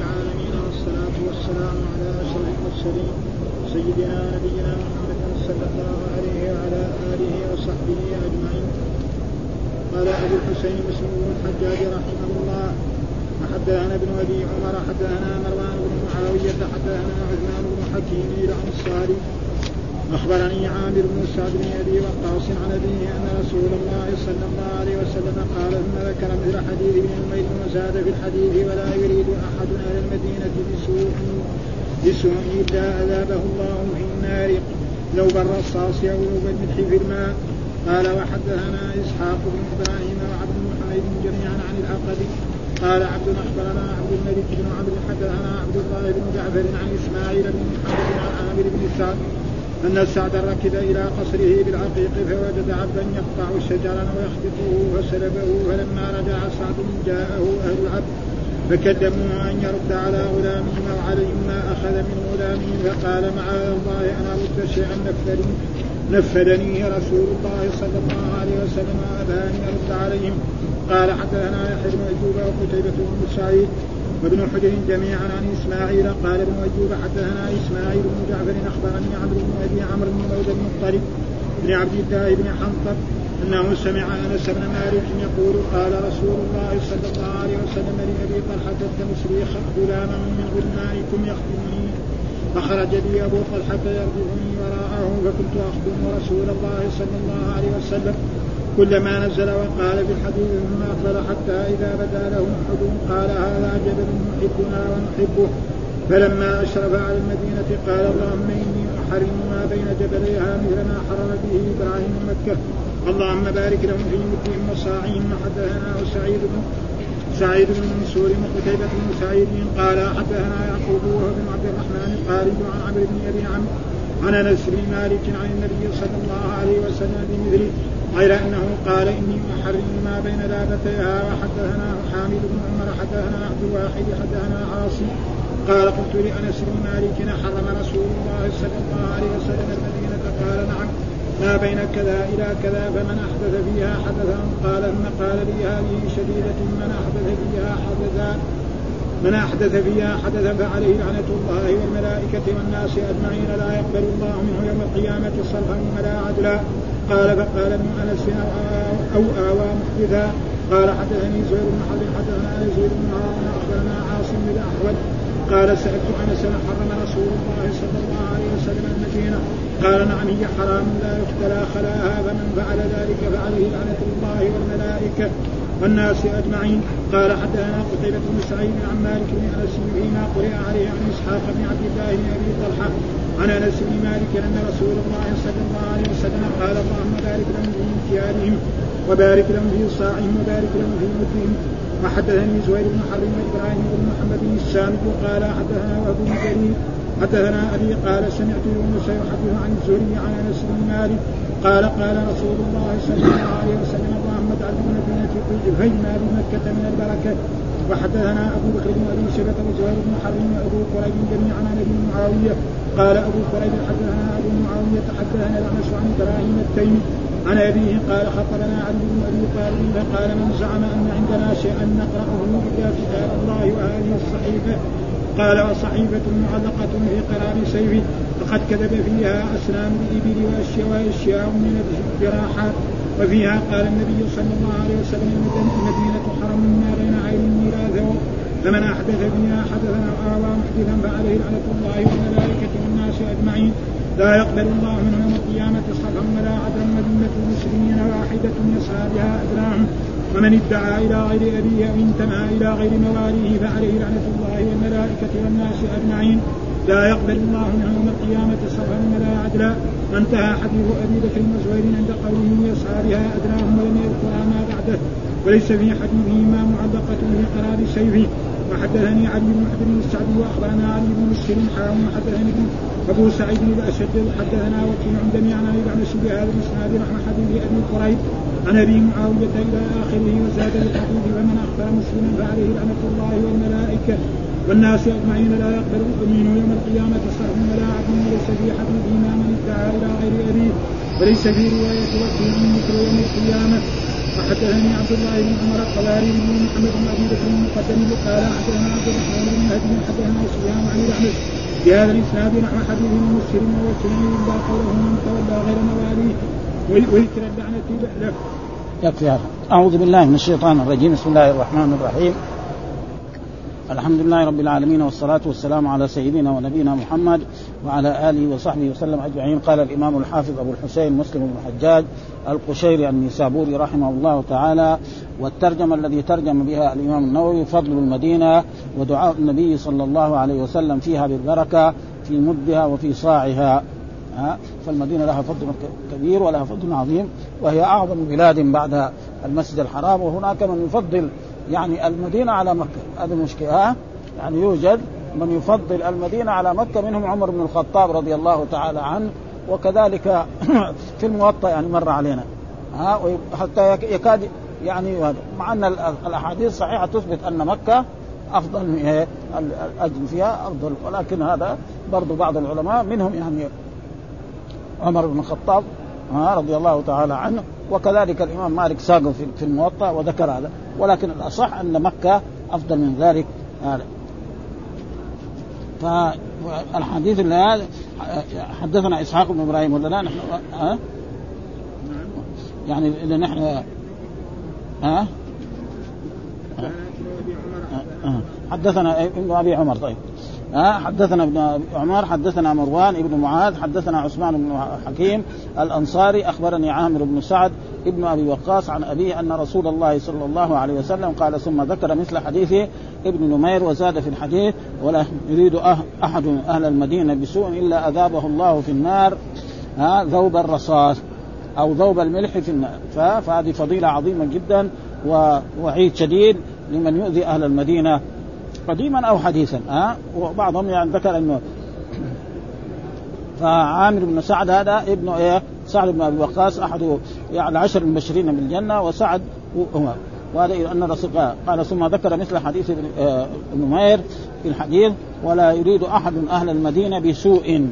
العالمين والصلاة والسلام على أشرف المرسلين سيدنا نبينا محمد صلى الله عليه وعلى آله وصحبه أجمعين. قال أبو الحسين مسلم بن الحجاج رحمه الله حدثنا ابن أبي عمر حدثنا مروان بن معاوية حدثنا عثمان بن حكيم الأنصاري أخبرني عامر بن سعد بن أبي وقاص عن أبيه أن رسول الله صلى الله عليه وسلم قال ثم ذكر مثل حديث ابن الميت وزاد في الحديث ولا يريد أحد أهل المدينة بسوء بسوء الا أذابه الله في النار. لو بر الصاص أو لو بالمدح في الماء. قال وحدثنا إسحاق بن إبراهيم وعبد حميد جميعا عن العقد. قال عبد أخبرنا عبد الملك بن عمرو حدثنا عبد الله بن جعفر عن إسماعيل بن محمد عن عامر بن سعد. أن سعد ركب إلى قصره بالعقيق فوجد عبدا يقطع شجرا ويخبطه فسلبه فلما رجع سعد جاءه أهل العبد فكلموه أن يرد على غلامهم أو عليهم ما أخذ من غلامهم فقال معاذ الله أنا ردت شيئا نفذني نفذني رسول الله صلى الله عليه وسلم اباني أرد عليهم. قال حدثنا يحيى بن أيوب وقتيبة بن سعيد وابن حجر جميعا عن إسماعيل قال ابن ايوب حدثنا إسماعيل بن جعفر أخبرني عمرو بن أبي عمرو بن مولى المطلب بن عبد الله بن حنطب أنه سمع أنس بن مالك يقول قال رسول الله صلى الله عليه وسلم لأبي طلحة التمس لي غلاما من غلمانكم يخدمني. فخرج بي أبو طلحة يرجعني وراءه فكنت أخدم رسول الله صلى الله عليه وسلم. كلما نزل وقال بالحديث ثم اقبل حتى إذا بدا له احد قال هذا جبل نحبنا ونحبه. فلما أشرف على المدينة قال اللهم إني أحرم ما بين جبليها مثل ما حرم به إبراهيم مكة. اللهم بارك لهم في مدهم وصاعهم وحدثنا سعيد بن سعيد بن منصور وقتيبة بن سعيد قال حدثنا يعقوب بن عبد الرحمن القاري عن عمرو بن أبي عمرو عن أنس بن مالك عن النبي صلى الله عليه وسلم بمثله غير أنه قال إني أحرم ما بين لابتيها وحدثنا حامد بن عمر حدثنا عبد الواحد حدثنا عاصم. قال قلت لأنس بن مالك حرم رسول الله صلى الله عليه وسلم المدينة قال نعم. ما بين كذا إلى كذا فمن أحدث فيها حدثا. قال ثم قال لي هذه شديدة من أحدث فيها حدثا. من أحدث فيها حدثا فعليه لعنة الله والملائكة والناس أجمعين. لا يقبل الله منه يوم القيامة صرفا ولا عدلا. قال فقال ابن أنس أو اوى محدثا قال حدثني زهير بن حرب حدثنا يزيد بن هارون أخبرنا عاصم بن الاحول قال سألت أنس حرم رسول الله صلى الله عليه وسلم المدينة. قال نعم هي حرام لا يختلى خلاها فمن فعل ذلك فعليه لعنة الله والملائكة والناس أجمعين. قال حدثنا قتيبة بن سعيد عن مالك بن أنس فيما قرئ عليه عن إسحاق بن عبد الله بن أبي طلحة عن انس بن مالك ان رسول الله صلى الله عليه وسلم قال اللهم بارك لهم في امتيانهم وبارك لهم في صاعهم وبارك لهم في مدهم وحدثني زهير بن حرب وابراهيم بن محمد بن السامي قال حدثنا ابو جرير. حدثنا أبي قال سمعت يونس يحدث عن الزهري عن انس بن مالك. قال قال رسول الله صلى الله عليه وسلم اللهم اجعل المدينة فيما بمكة من البركة. وحدثنا أبو بكر بن أبي شيبة وزهير بن حرب وابو قريب جميعا عن ابي معاوية. قال أبو قريب حدثنا ابو معاوية حدثنا الأعمش عن إبراهيم التيمي عن أبيه قال خطبنا علي بن أبي طالب فقال من زعم أن عندنا شيئا نقرأه الا كتاب الله وهذه الصحيفة؟ قال وصحيفة معلقة في قرار سيف فقد كذب فيها أسنان الإبل وأشياء من الجراحات. وفيها قال النبي صلى الله عليه وسلم المدينة حرم ما بين عين ميراثه فمن أحدث فيها حدثا أو آوى محدثا فعليه لعنة الله والملائكة والناس أجمعين. لا يقبل الله منه يوم القيامة صرفا ولا عدلا مدينة المسلمين واحدة يسعى بها أدراهم ومن ادعى إلى غير أبيه أو انتمى إلى غير مواليه فعليه لعنة الله والملائكة والناس أجمعين. لا يقبل الله يوم القيامة صرفا ولا عدلا. وانتهى حديث أبي بكر وزهير عند قوله يسعى بها أدراهم ولم يذكرها ما بعده وليس في حديثهما معلقة في قرار سيفه. وحدثني علي بن حجر السعدي وأخبرنا علي بن مسلم حاوم وحدثني أبو سعيد الاشد حدثنا وكيع جميعا عن الاعمش بهذا الإسناد نحو حديث أبي قريب عن أبي معاوية إلى آخره وزاد الحديث ومن أخبر مسلما فعليه لعنة الله والملائكة. والناس أجمعين لا يقبل المؤمن يوم القيامة صرف ولا عدل وليس في حديثهما من ادعى إلى غير ابيه وليس في رواية وكيع مثل يوم القيامة وحدثني عبد الله بن عمر الطباري بن محمد بن أبي بكر المقدم قال حدثنا عبد الرحمن بن مهدي حدثنا سفيان عن الاعمش بهذا الإسناد نحو حديث مسلم والسنن إلا قوله من تولى غير مواليه وذكر اللعنة له. يكفي هذا. أعوذ بالله من الشيطان الرجيم بسم الله الرحمن الرحيم. الحمد لله رب العالمين والصلاة والسلام على سيدنا ونبينا محمد وعلى آله وصحبه وسلم أجمعين. قال الإمام الحافظ أبو الحسين مسلم بن الحجاج القشيري النيسابوري رحمه الله تعالى والترجمة الذي ترجم بها الإمام النووي فضل المدينة ودعاء النبي صلى الله عليه وسلم فيها بالبركة في مدها وفي صاعها. فالمدينة لها فضل كبير ولها فضل عظيم وهي أعظم بلاد بعد المسجد الحرام وهناك من يفضل يعني المدينة على مكة. هذه ها؟ يعني يوجد من يفضل المدينة على مكة منهم عمر بن الخطاب رضي الله تعالى عنه وكذلك في الموطأ يعني مر علينا ها؟ حتى يكاد يعني مع أن الأحاديث الصحيحه تثبت أن مكة أفضل من إيه؟ الاجر فيها أفضل ولكن هذا برضو بعض العلماء منهم يعني عمر بن الخطاب رضي الله تعالى عنه وكذلك الإمام مالك ساقه في الموطأ وذكر هذا. ولكن الأصح أن مكة أفضل من ذلك. فالحديث اللي حدثنا إسحاق بن إبراهيم ولا لا؟ نحن ها؟ يعني اذا نحن ها. حدثنا إبن أبي عمر طيب. حدثنا ابن عمر حدثنا مروان ابن معاذ حدثنا عثمان بن حكيم الأنصاري أخبرني عامر بن سعد ابن أبي وقاص عن أبيه أن رسول الله صلى الله عليه وسلم قال ثم ذكر مثل حديث ابن نمير وزاد في الحديث ولا يريد أه- أحد أهل المدينة بسوء إلا أذابه الله في النار ها ذوب الرصاص أو ذوب الملح في النار. فهذه فضيلة عظيمة جدا ووعيد شديد لمن يؤذي أهل المدينة. قديما أو حديثا ها وبعضهم يعني ذكر إنه فعامر بن سعد هذا ابن إيه؟ سعد بن أبي وقاص أحد يعني العشر المبشرين بالجنه وسعد وهذا أن الرسول قال ثم ذكر مثل حديث ابن آه، نمير في الحديث ولا يريد أحد أهل المدينة بسوء.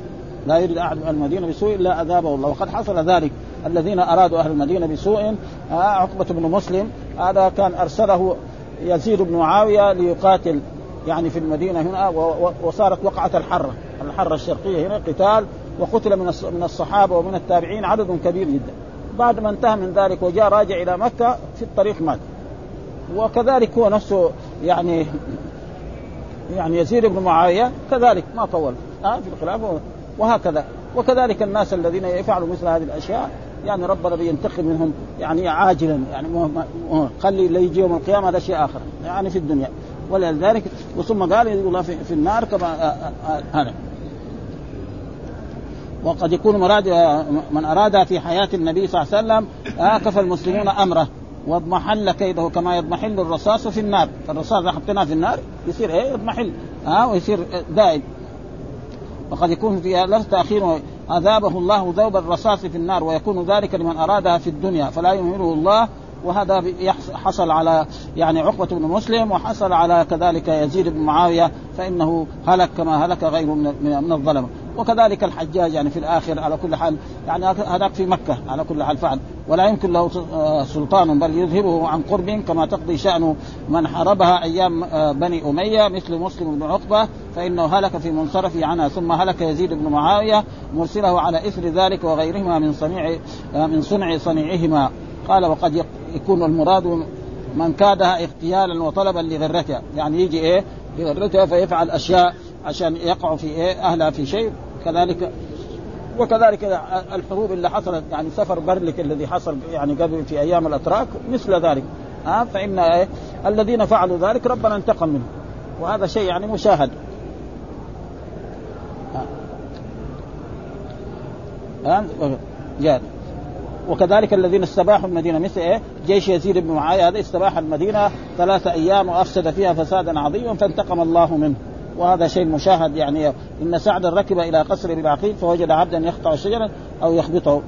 لا يريد أحد أهل المدينة بسوء إلا أذابه الله. وقد حصل ذلك. الذين أرادوا أهل المدينة بسوء آه، عقبة بن مسلم هذا كان أرسله يزيد بن معاوية ليقاتل يعني في المدينة هنا وصارت وقعة الحرة الحرة الشرقية هنا قتال وقتل من من الصحابة ومن التابعين عدد كبير جدا. بعد ما انتهى من ذلك وجاء راجع إلى مكة في الطريق مات. وكذلك هو نفسه يعني يعني يزيد بن معاوية كذلك ما طول. آه في الخلافة وهكذا. وكذلك الناس الذين يفعلوا مثل هذه الأشياء يعني ربنا بينتقم منهم يعني عاجلا يعني خلي اللي يجي يوم القيامة هذا شيء آخر يعني في الدنيا. ولذلك وثم قال الله في النار كما آه، آه، هذا. وقد يكون مراد من أراد في حياة النبي صلى الله عليه وسلم كفى المسلمون أمره واضمحل كيده كما يضمحل الرصاص في النار، الرصاص إذا حطيناه في النار يصير إيه؟ يضمحل ها ويصير دائم. وقد يكون في لفظ تأخير أذابه الله ذوب الرصاص في النار ويكون ذلك لمن أرادها في الدنيا فلا يمهله الله. وهذا حصل على يعني عقبة بن مسلم وحصل على كذلك يزيد بن معاوية فإنه هلك كما هلك غيره من الظلمة وكذلك الحجاج يعني في الآخر على كل حال يعني هذاك في مكة على كل حال فعل. ولا يمكن له سلطان بل يذهبه عن قرب كما تقضي شأن من حاربها أيام آه، بني أمية مثل مسلم بن عقبة فإنه هلك في منصرفه عنها ثم هلك يزيد بن معاوية مرسله على إثر ذلك وغيرهما من صنيع آه، من صنع صنيعهما. قال وقد يكون المراد من كادها اغتيالا وطلبا لغرتها. يعني يجي إيه؟ لغرتها فيفعل أشياء عشان يقع في إيه؟ أهلها في شيء. كذلك وكذلك الحروب اللي حصلت يعني سفر برلك الذي حصل يعني قبل في أيام الأتراك مثل ذلك. ها؟ آه فإن إيه؟ الذين فعلوا ذلك ربنا انتقم منهم. وهذا شيء يعني مشاهد. ها؟ آه وكذلك الذين استباحوا المدينة مثل إيه؟ جيش يزيد بن معاويه هذا استباح المدينة ثلاثة أيام وأفسد فيها فسادا عظيما فانتقم الله منه. وهذا شيء مشاهد يعني إن سعدا ركب إلى قصر بالعقيل فوجد عبدا يقطع شجرا أو يخبطه.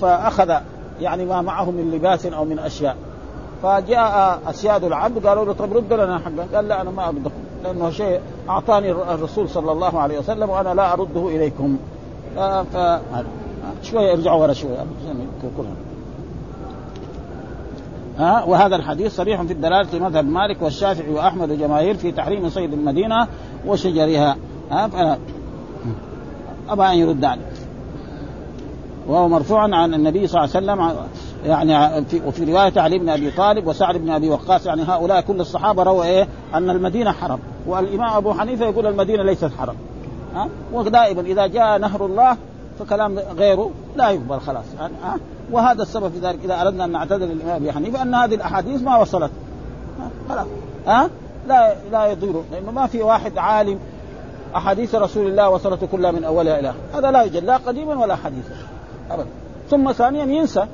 فأخذ يعني ما معه من لباس أو من أشياء. فجاء أسياد العبد قالوا له طب رد لنا حقا. قال لا أنا ما أردكم. لأنه شيء أعطاني الرسول صلى الله عليه وسلم وأنا لا أرده إليكم. ف... شوية ارجعوا ورا شوية. ها؟ وهذا الحديث صريح في الدلالة مذهب مالك والشافعي وأحمد وجماهير في تحريم صيد المدينة وشجرها. ها؟ أبى أن يرد عليه وهو مرفوع عن النبي صلى الله عليه وسلم يعني في وفي رواية علي بن أبي طالب وسعد بن أبي وقاص. يعني هؤلاء كل الصحابة رووا إيه؟ أن المدينة حرم. والإمام أبو حنيفة يقول المدينة ليست حرم. ها؟ ودائما إذا جاء نهر الله فكلام غيره لا يقبل خلاص. ها؟ وهذا السبب في ذلك إذا أردنا أن نعتذر للإمام أبي حنيفة أن هذه الأحاديث ما وصلت. خلاص. ها؟ لا لا يضير. لأنه ما في واحد عالم أحاديث رسول الله وصلت كلها من أولها إلى هذا لا يوجد لا قديما ولا حديثا. أبدا. ثم ثانيا ينسى.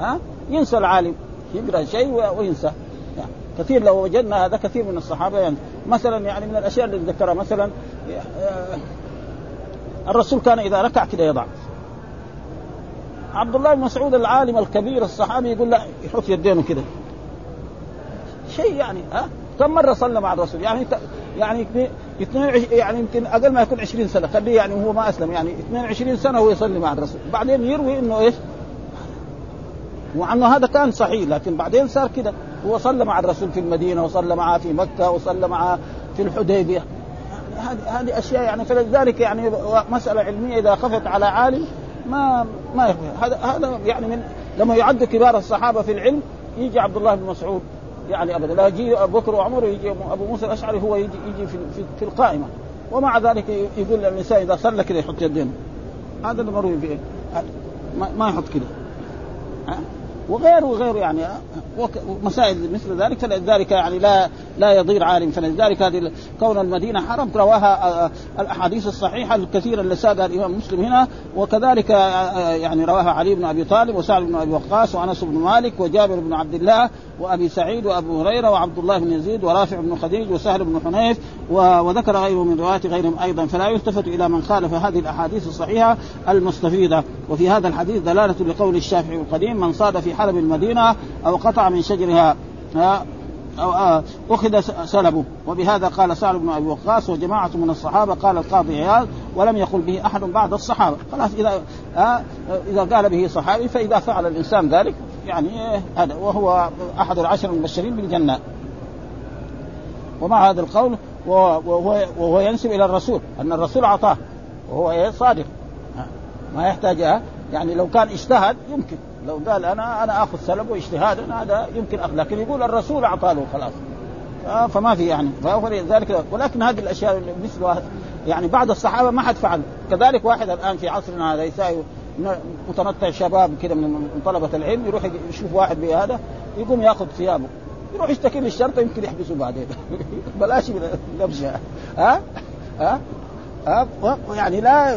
ها؟ ينسى العالم. يقرأ شيء وينسى. يعني كثير لو وجدنا هذا كثير من الصحابة يعني مثلا يعني من الأشياء اللي ذكرها مثلا آه، الرسول كان إذا ركع كده يضع. عبد الله بن مسعود العالم الكبير الصحابي يقول لا يحط يدينه كده. شيء يعني ها؟ كم مرة صلى مع الرسول؟ يعني يعني يعني يمكن أقل ما يكون 20 سنة. خليه يعني هو ما أسلم. يعني 22 سنة هو يصلي مع الرسول. بعدين يروي إنه إيش؟ وعنه هذا كان صحيح لكن بعدين صار كده. هو صلى مع الرسول في المدينة وصلى معه في مكة وصلى معه في الحديبية. هذه هذه أشياء يعني فلذلك يعني مسألة علمية إذا خفت على عالم ما ما هذا هذا يعني من لما يعد كبار الصحابة في العلم يجي عبد الله بن مسعود. يعني أبدا. لا يجي أبو بكر وعمر ويجي أبو موسى الأشعري هو يجي يجي في, في, في القائمة. ومع ذلك يقول للنساء إذا صلى كذا يحط يدين. هذا اللي مروي فيه. ما يحط كذا وغيره وغيره يعني مسائل مثل ذلك فلذلك يعني لا لا يضير عالم. فلذلك هذه كون المدينة حرم رواها آه، الأحاديث الصحيحة الكثيرة اللي ساقها الإمام مسلم هنا. وكذلك آه، آه، يعني رواها علي بن أبي طالب وسعد بن أبي وقاص وأنس بن مالك وجابر بن عبد الله وأبي سعيد وأبو هريرة وعبد الله بن يزيد ورافع بن خديج وسهل بن حنيف وذكر غيره من روايات غيرهم أيضا. فلا يلتفت إلى من خالف هذه الأحاديث الصحيحة المستفيدة. وفي هذا الحديث دلالة لقول الشافعي القديم من صاد في حلب المدينة أو قطع من شجرها. أو أخذ سلبه. وبهذا قال سعد بن أبي وقاص وجماعة من الصحابة قال القاضي عياض ولم يقل به أحد بعد الصحابة. خلاص إذا إذا قال به صحابي فإذا فعل الإنسان ذلك يعني هذا وهو أحد العشر المبشرين بالجنة. ومع هذا القول وهو, وهو ينسب إلى الرسول أن الرسول أعطاه وهو صادق. ما يحتاج يعني لو كان اجتهد يمكن. لو قال أنا أنا آخذ سلب واجتهادا هذا يمكن أخذ. لكن يقول الرسول اعطى له خلاص. آه فما في يعني. فلذلك ولكن هذه الأشياء مثل يعني بعض الصحابة ما حد فعل. كذلك واحد الآن في عصرنا هذا يساوي متنطع شباب كده من طلبة العلم يروح يشوف واحد بهذا يقوم يأخذ ثيابه. يروح يشتكي للشرطة يمكن يحبسه بعدين. بلاش من ها؟ ها؟ ها يعني لا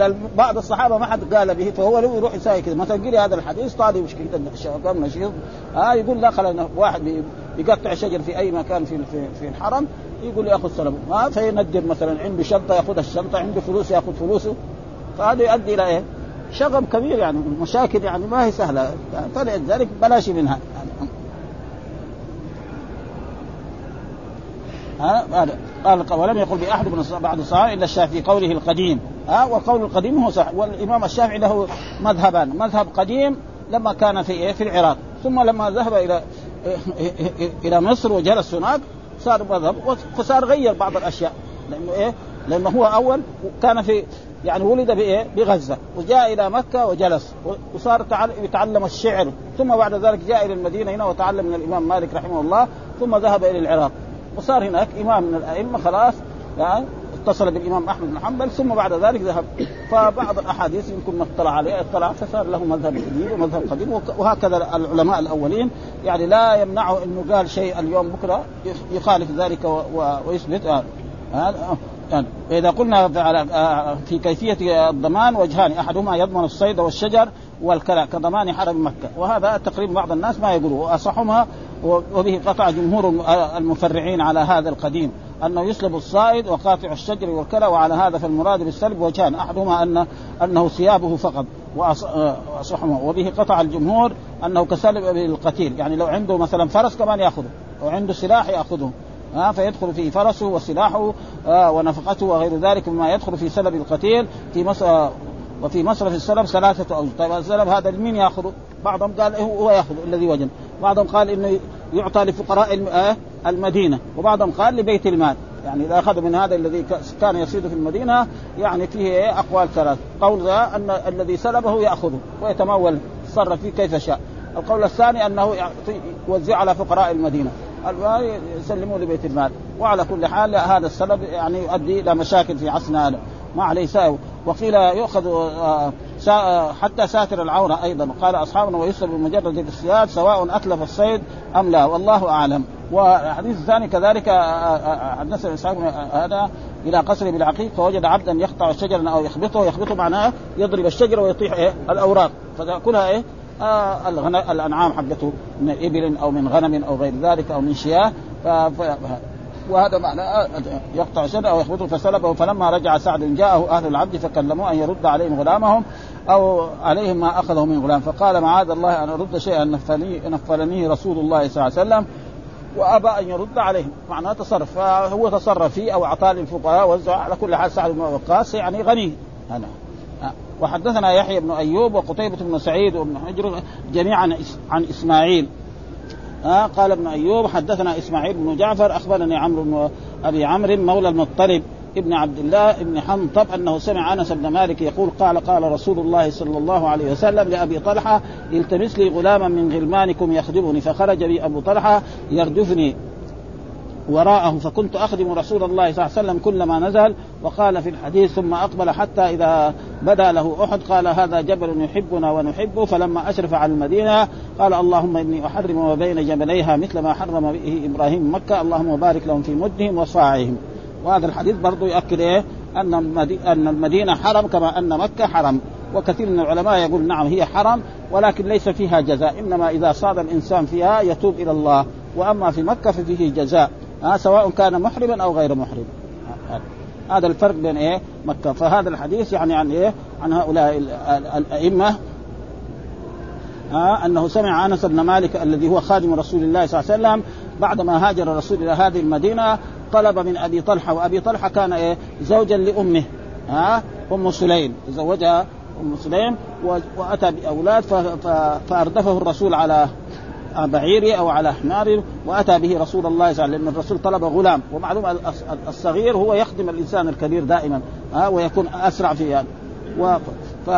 قال بعض الصحابة ما حد قال به فهو لو يروح يساوي كذا. مثلا قري هذا الحديث؟ طالب مشكله الشباب نشيط ها يقول خلينا واحد بيقطع شجر في أي مكان في في, الحرم يقول ياخذ سلبه ها فيندر مثلا عنده شنطة ياخذ الشنطة عنده فلوس يأخذ فلوسه. فهذا يؤدي إلى إيه؟ شغب كبير يعني مشاكل يعني ما هي سهلة. فلذلك بلاش منها. ها قال ولم يقل بأحد من بعد الصحابة إلا الشافعي قوله القديم. ها والقول القديم هو صح. والإمام الشافعي له مذهبان. مذهب قديم لما كان في إيه؟ في العراق. ثم لما ذهب إلى إلى مصر وجلس هناك صار مذهب فصار غير بعض الأشياء. لأنه إيه؟ لأنه هو أول كان في يعني ولد بايه؟ بغزة. وجاء إلى مكة وجلس. وصار يتعلم الشعر. ثم بعد ذلك جاء إلى المدينة هنا وتعلم من الإمام مالك رحمه الله. ثم ذهب إلى العراق. وصار هناك إمام من الأئمة خلاص يعني اتصل بالإمام أحمد بن حنبل ثم بعد ذلك ذهب. فبعض الأحاديث يمكن ما اطلع عليه اطلع فصار له مذهب جديد ومذهب قديم وهكذا العلماء الأولين. يعني لا يمنعه إنه قال شيء اليوم بكرة يخالف ذلك ويثبت. يعني إذا قلنا في كيفية الضمان وجهان أحدهما يضمن الصيد والشجر والكلى كضمان حرم مكة. وهذا تقريبا بعض الناس ما يقولوا وأصحهما وبه قطع جمهور المفرعين على هذا القديم أنه يسلب الصائد وقاطع الشجر والكلى وعلى هذا فالمراد بالسلب وجهان أحدهما ان أنه ثيابه فقط. واصحهما وبه قطع الجمهور أنه كسلب بالقتيل. يعني لو عنده مثلا فرس كمان يأخذه وعنده سلاح يأخذه. ها فيدخل فيه فرسه وسلاحه آه ونفقته وغير ذلك مما يدخل في سلب القتيل في مصر وفي مصرف السلب ثلاثة أوجه. طيب السلب هذا لمين يأخذه؟ بعضهم قال إيه هو ياخذ الذي وجد. بعضهم قال إنه يعطى لفقراء آه، المدينة. وبعضهم قال لبيت المال. يعني إذا أخذ من هذا الذي كان يصيد في المدينة يعني فيه أقوال ثلاث. قول ذا أن الذي سلبه يأخذه ويتمول يتصرف فيه كيف شاء. القول الثاني أنه يوزع على فقراء المدينة. يسلموا لبيت المال. وعلى كل حال هذا السبب يعني يؤدي إلى مشاكل في عصرنا هذا ما عليه وقيل يؤخذ آه، آه، حتى ساتر العوره أيضا. قال أصحابنا ويسلب بمجرد الاصطياد سواء أتلف الصيد أم لا. والله أعلم. والحديث الثاني كذلك آه، حدثنا إسحاق هذا إلى قصر بالعقيق فوجد عبدا يقطع شجرا أو يخبطه. يخبطه معناه يضرب الشجره ويطيح إيه الأوراق. فتأكلها إيه آه الأنعام حقته من إبل أو من غنم أو غير ذلك أو من شياه. ف... وهذا معنى يقطع شجره أو يخبطه فسلبه. فلما رجع سعد جاءه أهل العبد فكلموه أن يرد عليهم غلامهم أو عليهم ما أخذه من غلام. فقال معاذ الله أن أرد شيئا نفلني رسول الله صلى الله عليه وسلم وأبى أن يرد عليهم. معناه تصرف. فهو تصرف فيه أو أعطاه للفقراء وزع على كل حال سعد بن وقاص يعني غني. هنا وحدثنا يحيى بن أيوب وقتيبة بن سعيد وابن حجر جميعا عن إسماعيل. آه قال ابن أيوب حدثنا إسماعيل بن جعفر أخبرني عمرو بن أبي عمرو مولى المطلب ابن عبد الله ابن حنطب أنه سمع أنس بن مالك يقول قال قال رسول الله صلى الله عليه وسلم لأبي طلحة التمس لي غلاما من غلمانكم يخدمني. فخرج بي أبو طلحة يردفني. وراءه فكنت أخدم رسول الله صلى الله عليه وسلم كلما نزل وقال في الحديث ثم أقبل حتى إذا بدا له أحد قال هذا جبل يحبنا ونحبه فلما أشرف على المدينة قال اللهم إني أحرم ما بين جبليها مثل ما حرم به إبراهيم مكة اللهم بارك لهم في مدهم وصاعهم. وهذا الحديث برضه يؤكد إيه؟ أن أن المدينة حرم كما أن مكة حرم. وكثير من العلماء يقول نعم هي حرم ولكن ليس فيها جزاء إنما إذا صاد الإنسان فيها يتوب إلى الله. وأما في مكة ففيه جزاء. ها سواء كان محرما أو غير محرم. هذا الفرق بين إيه؟ مكة. فهذا الحديث يعني عن إيه؟ عن هؤلاء الأئمة. ها أنه سمع أنس بن مالك الذي هو خادم رسول الله صلى الله عليه وسلم بعدما هاجر الرسول إلى هذه المدينة طلب من أبي طلحة وأبي طلحة كان إيه؟ زوجا لأمه. ها أم سليم. تزوجها أم سليم وأتى بأولاد فأردفه الرسول على بعيره أو على حماره وأتى به رسول الله صلى الله عليه وسلم لأن الرسول طلب غلام. ومعلوم الصغير هو يخدم الإنسان الكبير دائما ها ويكون أسرع في يعني و ف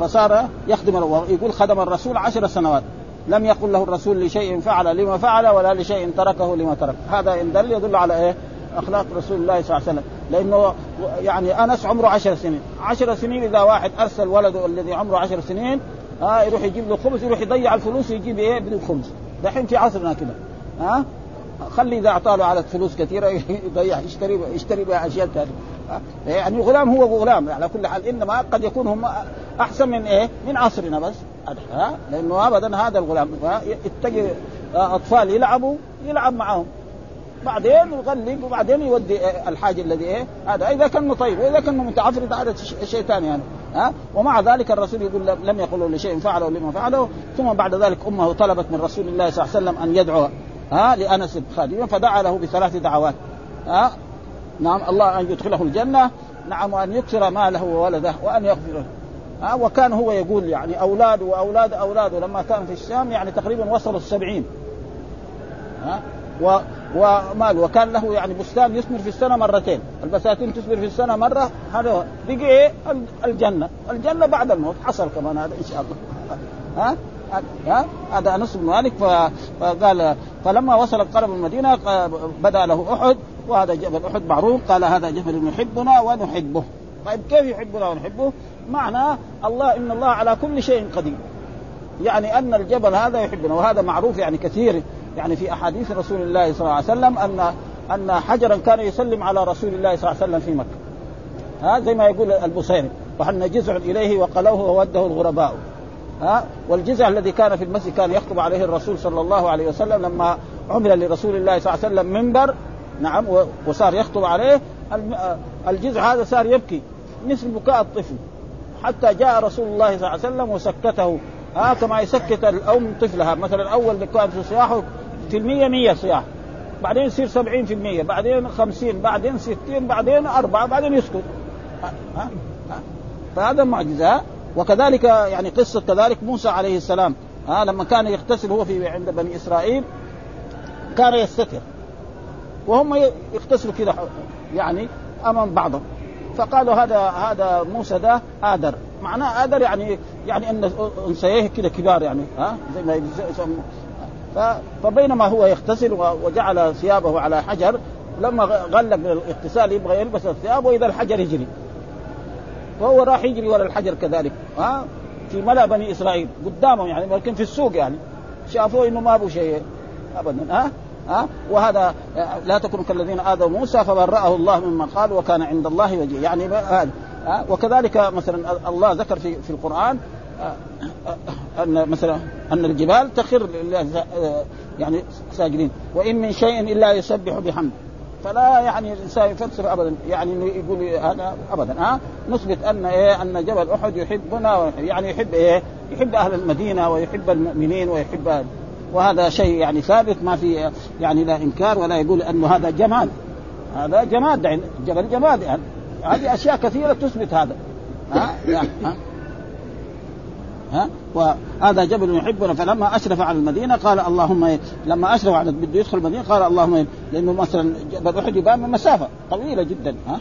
فصار يخدم ويقول خدم الرسول عشر سنوات. لم يقل له الرسول لشيء فعل لما فعل ولا لشيء تركه لما ترك. هذا إن دل يدل على إيه؟ أخلاق رسول الله صلى الله عليه وسلم. لأنه يعني أنس عمره عشر سنين. عشر سنين إذا واحد أرسل ولده الذي عمره عشر سنين ها يروح يجيب له خبز يروح يضيع الفلوس يجيب إيه؟ بدون خبز. دحين في عصرنا كده. ها؟ خلي إذا اعطاه على فلوس كثيرة يضيع يشتري يشتري بها أشياء ثانية. يعني الغلام هو غلام على كل حال. إنما قد يكون هم أحسن من إيه؟ من عصرنا بس. ها؟ لأنه ابدا هذا الغلام. يتجه أطفال يلعبوا يلعب معهم. بعدين يغلق وبعدين يودي الحاج الذي إيه هذا. إذا كان طيب وإذا كان متعفرت هذا شيء ثاني يعني. ها؟ ومع ذلك الرسول يقول لم يقل لشيء فعله لما فعله. ثم بعد ذلك أمه طلبت من رسول الله صلى الله عليه وسلم أن يدعو ها لأنس خادما فدعا له بثلاث دعوات ها. نعم الله أن يدخله الجنة نعم وأن يكثر ماله وولده وأن يغفر له ها. وكان هو يقول يعني اولاده وأولاد اولاده لما كان في الشام يعني تقريبا وصلوا السبعين ها. و ومال وكان له يعني بستان يثمر في السنة مرتين. البساتين تثمر في السنة مرة هذا بقي إيه؟ الجنة. الجنة بعد الموت. حصل كمان هذا إن شاء الله. ها؟ ها؟ هذا أنس بن مالك فقال فلما وصل قرب المدينة بدا له أحد وهذا جبل أحد معروف. قال هذا جبل يحبنا ونحبه. طيب كيف يحبنا ونحبه؟ معنى الله إن الله على كل شيء قدير. يعني أن الجبل هذا يحبنا. وهذا معروف يعني كثير. يعني في أحاديث رسول الله صلى الله عليه وسلم ان أن حجرا كان يسلم على رسول الله صلى الله عليه وسلم في مكة. ها زي ما يقول البصيري وحن جزع إليه وقلوه ووده الغرباء. ها والجزع الذي كان في المسجد كان يخطب عليه الرسول صلى الله عليه وسلم لما عمل لرسول الله صلى الله عليه وسلم منبر. نعم وصار يخطب عليه. الجزع هذا صار يبكي مثل بكاء الطفل. حتى جاء رسول الله صلى الله عليه وسلم وسكته. ها كما يسكت الأم طفلها. مثلا أول كان في صياحه في المية مية صياح. بعدين يصير سبعين في المية بعدين خمسين بعدين ستين بعدين أربعة بعدين يسكت. ها ها فهذا معجزة وكذلك يعني قصة كذلك موسى عليه السلام ها لما كان يغتسل هو في عند بني إسرائيل كان يستتر. وهم يغتسلوا كذا يعني أمام بعضهم. فقالوا هذا هذا موسى ده آدر. معناه آدر يعني يعني إن أنثييه كذا كبار يعني ها زي ما فبينما هو يغتسل وجعل ثيابه على حجر لما غلق الاغتسال يبغى يلبس الثياب وإذا الحجر يجري. فهو راح يجري ورا الحجر كذلك. ها؟ في ملا بني إسرائيل قدامهم يعني لكن في السوق يعني. شافوه إنه ما أبو شيء ابدا ها؟ ها؟ وهذا لا تكونوا كالذين آذوا موسى فبرأه الله مما قال وكان عند الله وجيه يعني هذا وكذلك مثلا الله ذكر في في القرآن أن مثلا أن الجبال تخر يعني ساجدين. وإن من شيء إلا يسبح بحمد. فلا يعني الإنسان يفسر ابدا. يعني إنه يقول هذا ابدا ها نثبت أن إيه أن جبل أحد يحبنا يعني يحب إيه؟ يحب أهل المدينة ويحب المؤمنين ويحب وهذا شيء يعني ثابت ما في يعني لا إنكار ولا يقول أنه هذا جماد هذا جماد يعني جبل جماد يعني. هذه أشياء كثيرة تثبت هذا. ها يعني ها ها؟ وهذا جبل يحبنا. فلما أشرف على المدينة قال اللهم إيه؟ لما أشرف على بده يدخل المدينة قال اللهم إيه؟ لأنه مثلا جبل أحد يبان من مسافة طويلة جدا ها؟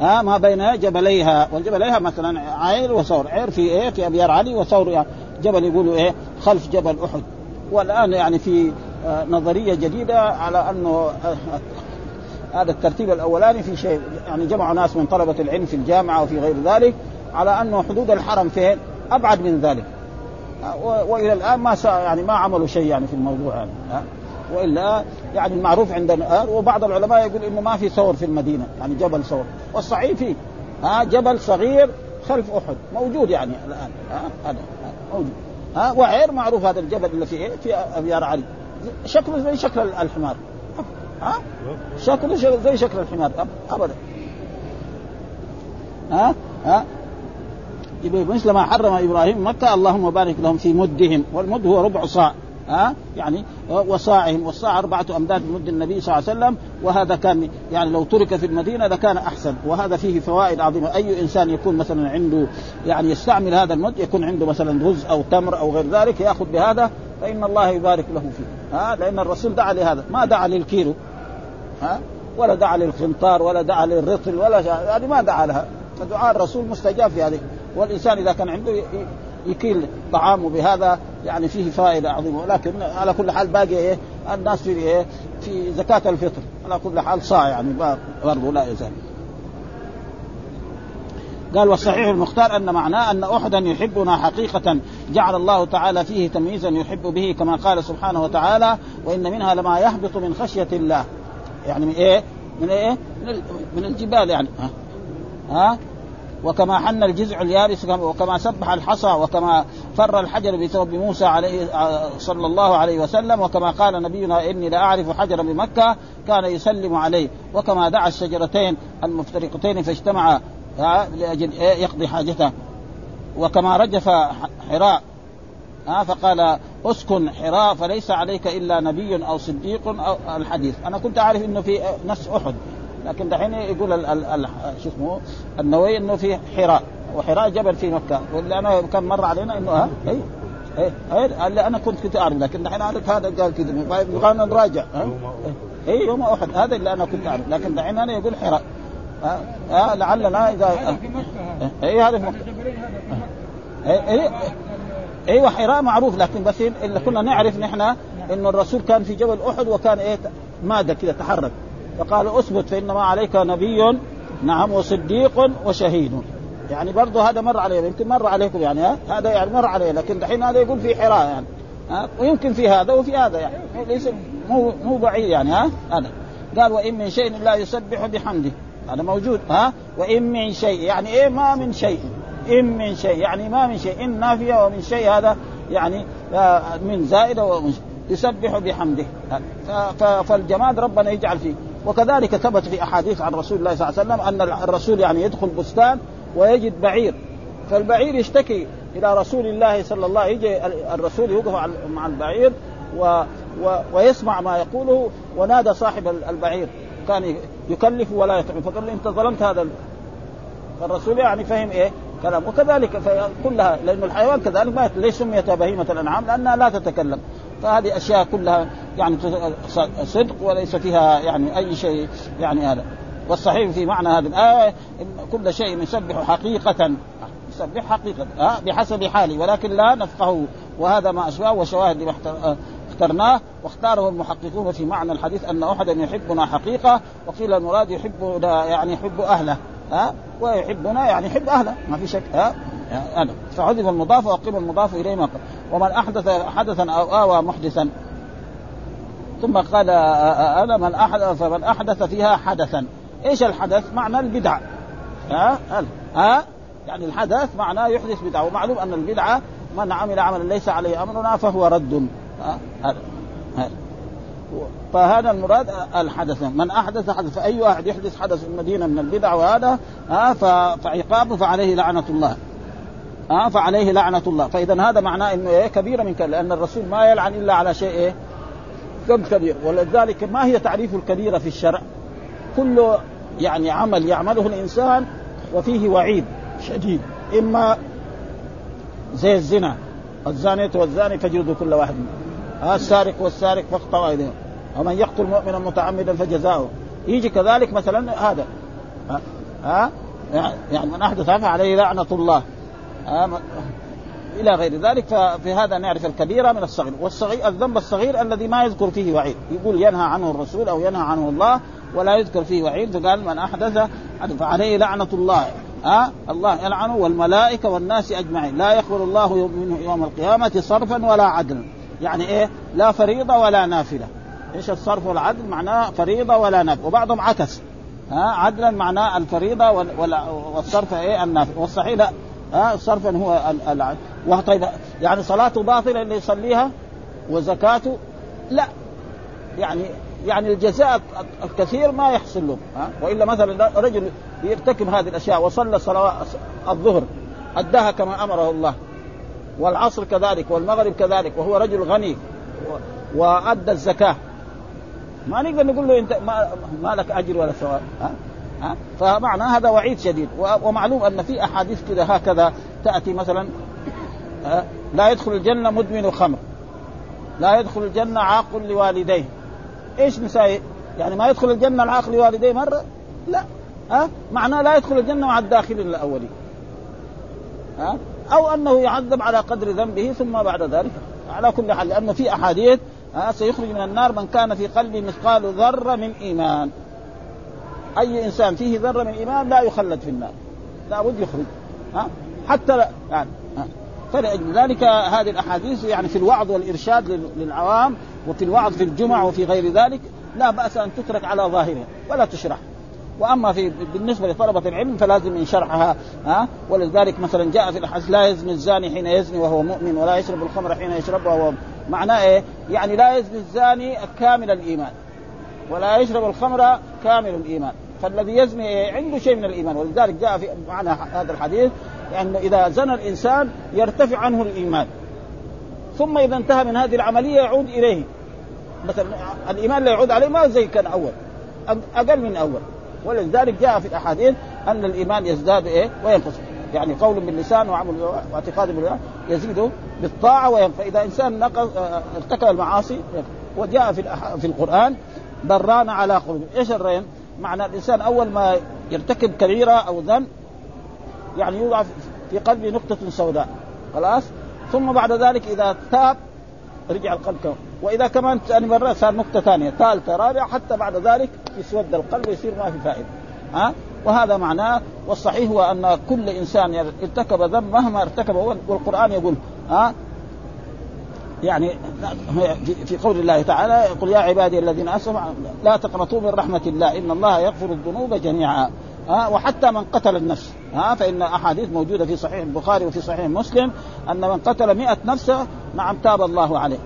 ها؟ ما بين جبليها والجبليها مثلا عير وثور. عير في إيه؟ في أبيار علي وثور يعني جبل يقولوا إيه؟ خلف جبل أحد. والآن يعني في نظرية جديدة على أنه هذا الترتيب الأولاني في شيء يعني جمعوا ناس من طلبة العلم في الجامعة وفي غير ذلك على أنه حدود الحرم فين؟ أبعد من ذلك. وإلى الآن ما يعني ما عملوا شيء يعني في الموضوع يعني وإلا يعني المعروف عندنا وبعض العلماء يقول إنه ما في ثور في المدينة يعني جبل ثور. والصحيح فيه ها جبل صغير خلف أحد موجود يعني الآن ها هذا موجود ها وعير معروف هذا الجبل اللي في في أبيار علي. شكله زي شكل الحمار ها شكله زي شكل الحمار ابدا ها ها مثل ما حرم إبراهيم مكه اللهم بارك لهم في مدهم. والمد هو ربع صاع. ها؟ يعني وصاعهم. والصاع أربعة أمداد مد النبي صلى الله عليه وسلم. وهذا كان يعني لو ترك في المدينة لكان أحسن. وهذا فيه فوائد عظيمة. أي إنسان يكون مثلا عنده يعني يستعمل هذا المد يكون عنده مثلا رز أو تمر أو غير ذلك يأخذ بهذا فإن الله يبارك له فيه. ها؟ لأن الرسول دعا لهذا. ما دعا للكيلو ها؟ ولا دعا للخنطار ولا دعا للرطل ولا يعني ما دعا لها. فدعاء الرسول مستجاب في هذه. والإنسان إذا كان عنده يكيل طعامه بهذا يعني فيه فائدة عظيمة. ولكن على كل حال باقي إيه؟ الناس في إيه؟ في زكاة الفطر. على كل حال صاع يعني برضه لا يزال. قال والصحيح المختار أن معناه أن أحدا يحبنا حقيقة جعل الله تعالى فيه تمييزا يحب به كما قال سبحانه وتعالى وإن منها لما يهبط من خشية الله. يعني من إيه؟ من إيه؟ من الجبال يعني. ها, ها؟ وكما حن الجزع اليابس وكما سبح الحصى وكما فر الحجر بثوب موسى عليه صلى الله عليه وسلم وكما قال نبينا إني لأعرف حجرا بمكه كان يسلم عليه وكما دعا الشجرتين المفترقتين فاجتمعا لأجل يقضي حاجته. وكما رجف حراء ها فقال اسكن حراء فليس عليك إلا نبي أو صديق أو الحديث. أنا كنت أعرف إنه في نفس أحد. لكن دحين يقول ال ال شو اسمه النووي إنه في حراء وحراء جبل في مكة. واللي أنا كان مر علينا إنه ها؟ اي اي اي اللي أنا كنت كنت أعرف لكن دحين عارف هذا قال كذا نبغى نراجع ها؟ اي يوم أحد. هذا اللي أنا كنت أعرف. لكن دحين أنا يقول حراء. ها؟ أه لعلنا اذا اي هذا في مكة. اي أيوه حراء معروف لكن بس اللي كنا نعرف نحن إنه الرسول كان في جبل أحد وكان إيه؟ مادة كذا تحرك. فقال أثبت فإنما عليك نبي نعم وصديق وشهيد. يعني برضه هذا مر عليه يمكن مر عليكم يعني ها؟ هذا يعني مر عليه لكن دحين هذا يقول في حراء يعني ها؟ ويمكن في هذا وفي هذا يعني ليس مو مو بعيد يعني ها؟ هذا. قال وإن من شيء لا يسبح بحمده. هذا موجود ها؟ وإن من شيء يعني إيه؟ ما من شيء. إن من شيء يعني ما من شيء. إن نافية ومن شيء هذا يعني من زائدة ومن يسبح بحمده. فالجماد ربنا يجعل فيه. وكذلك ثبت في أحاديث عن رسول الله صلى الله عليه وسلم أن الرسول يعني يدخل بستان ويجد بعير. فالبعير يشتكي إلى رسول الله صلى الله عليه يجي الرسول يوقف مع البعير و و ويسمع ما يقوله ونادى صاحب البعير. كان يكلف ولا يطعم. فقال له أنت ظلمت هذا فالرسول يعني فهم إيه؟ كلام. وكذلك كلها لأن الحيوان كذلك ما ليش سميت بهيمة الأنعام لأنها لا تتكلم. فهذه أشياء كلها يعني صدق وليس فيها يعني أي شيء يعني هذا. والصحيح في معنى هذه الآية إن كل شيء يسبح حقيقة. يسبح حقيقة أه بحسب حاله ولكن لا نفقه. وهذا ما أشبهه وشواهد لما اخترناه واختاره المحققون في معنى الحديث أن أحدا يحبنا حقيقة وقيل المراد يحبنا يعني يحب أهله. ها؟ ويحبنا يعني يحب أهله ما في شك ها؟ هذا فعذب المضاف وقيل المضاف إليه ما ومن أحدث حدثا أو آوى محدثا. ثم قال أنا من احدث فمن أحدث فيها حدثا. إيش الحدث؟ معنى البدعه ها؟ ها؟ يعني الحدث معناه يحدث بدعة. ومعلوم أن البدعة من عمل عملا ليس عليه أمرنا فهو رد. هذا فهذا المراد الحدث. من أحدث حدث فأي واحد يحدث حدث في المدينة من البدع وهذا ها فعقابه فعليه لعنة الله. ها فعليه لعنة الله. فاذا هذا معناه إنه إيه كبيره من لأن الرسول ما يلعن إلا على شيء إيه كم كبير. ولذلك ما هي تعريف الكبيرة في الشرع؟ كل يعني عمل يعمله الإنسان وفيه وعيد شديد. إما زي الزنا. الزانية والزاني فجلدوا كل واحد منهم. السارق والسارق فاقطعوا ايديهم ومن يقتل مؤمنا متعمدا فجزاؤه. يجي كذلك مثلا هذا. ها, ها؟ يعني من أحدث عليه لعنة الله. ها؟ إلى غير ذلك ففي هذا نعرف الكبيره من الصغير. والصغير الذنب الصغير الذي ما يذكر فيه وعيد. يقول ينهى عنه الرسول أو ينهى عنه الله ولا يذكر فيه وعيد. فقال من أحدث فعليه لعنة الله. ها؟ الله يلعنه والملائكة والناس أجمعين. لا يقبل الله منه يوم القيامة صرفا ولا عدلا. يعني إيه؟ لا فريضة ولا نافلة. إيش الصرف والعدل؟ معناه فريضة ولا نافله وبعضهم عكس. ها عدلا معناه الفريضة والصرف إيه؟ النافله والصحيح لا. ها صرفا هو العدل طيب يعني صلاته باطلة اللي يصليها وزكاته لا. يعني يعني الجزاء الكثير ما يحصل له. ها؟ وإلا مثلا رجل يرتكب هذه الأشياء وصلى صلوات الظهر أداها كما أمره الله. والعصر كذلك والمغرب كذلك وهو رجل غني وأدى الزكاة. ما نقدر نقول له انت ما, ما لك أجر ولا ثواب ها؟ ها؟ فمعنى هذا وعيد شديد. ومعلوم أن في أحاديث كذا هكذا تأتي مثلا لا يدخل الجنة مدمن خمر لا يدخل الجنة عاق لوالديه. إيش نساوي؟ يعني ما يدخل الجنة العاق لوالديه مرة؟ لا. ها؟ معناه لا يدخل الجنة مع الداخلين الاولين ها؟ أو أنه يعذب على قدر ذنبه ثم بعد ذلك. على كل حال لأنه في أحاديث ها سيخرج من النار من كان في قلبه مثقال ذرة من إيمان. أي إنسان فيه ذرة من إيمان لا يخلد في النار. لابد يخرج. ها؟ حتى يعني ها. فلأجل ذلك هذه الأحاديث يعني في الوعظ والإرشاد للعوام وفي الوعظ في الجمع وفي غير ذلك لا بأس أن تترك على ظاهرها ولا تشرح. وأما في بالنسبة لطلبة العلم فلازم من شرحها ها. ولذلك مثلا جاء في الأحاديث لا يزني الزاني حين يزني وهو مؤمن ولا يشرب الخمر حين يشرب وهو معناه إيه؟ يعني لا يزني الزاني كامل الإيمان ولا يشرب الخمر كامل الإيمان. فالذي يزني إيه؟ عنده شيء من الإيمان ولذلك جاء في معنى هذا الحديث يعني إذا زنى الإنسان يرتفع عنه الإيمان. ثم إذا انتهى من هذه العملية يعود إليه. مثلا الإيمان لا يعود عليه ما زي كان أول أقل من أول. ولذلك جاء في الأحاديث أن الإيمان يزداد إيه؟ وينقص. يعني قول باللسان وعمل واعتقاد باللسان يزيد بالطاعة وينقص فإذا إنسان نقص آه، ارتكب المعاصي وجاء في في القرآن ضران على قلوب. إيش الرين؟ معنى الإنسان أول ما يرتكب كبيرة أو ذنب يعني يوضع في قلبه نقطة سوداء. خلاص؟ ثم بعد ذلك إذا تاب رجع القلب كم وإذا كمان ثاني مرة صار نقطة ثانية ثالثة رابعة حتى بعد ذلك يسود القلب ويصير ما في فائدة. ها؟ وهذا معناه والصحيح هو أن كل إنسان ارتكب ذنب مهما ارتكبه والقرآن يقول ها؟ يعني في قول الله تعالى يقول يا عبادي الذين أسرفوا لا تقنطوا من رحمة الله إن الله يغفر الذنوب جميعا ها؟ وحتى من قتل النفس ها؟ فإن أحاديث موجودة في صحيح البخاري وفي صحيح مسلم أن من قتل مئة نفس نعم تاب الله عليه.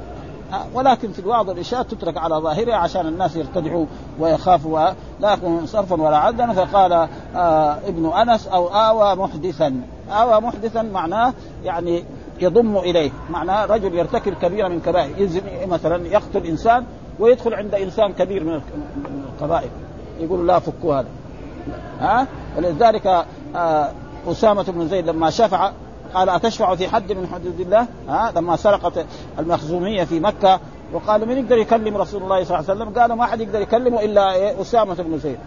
ولكن في الوعظ والإرشاد تترك على ظاهرها عشان الناس يرتدعوا ويخافوا لا يكون صرفا ولا عدلا. فقال آه ابن أنس أو آوى محدثا. آوى محدثا معناه يعني يضم إليه. معناه رجل يرتكب كبيرة من كبائر. مثلا يقتل إنسان ويدخل عند إنسان كبير من القبائل. يقول لا فكوا هذا. ها؟ ولذلك آه أسامة بن زيد لما شفع قال أتشفع في حد من حدود الله؟ ها؟ لما سرقت المخزومية في مكة وقالوا من يقدر يكلم رسول الله صلى الله عليه وسلم؟ قالوا ما حد يقدر يكلمه إلا إيه؟ أسامة بن زيد.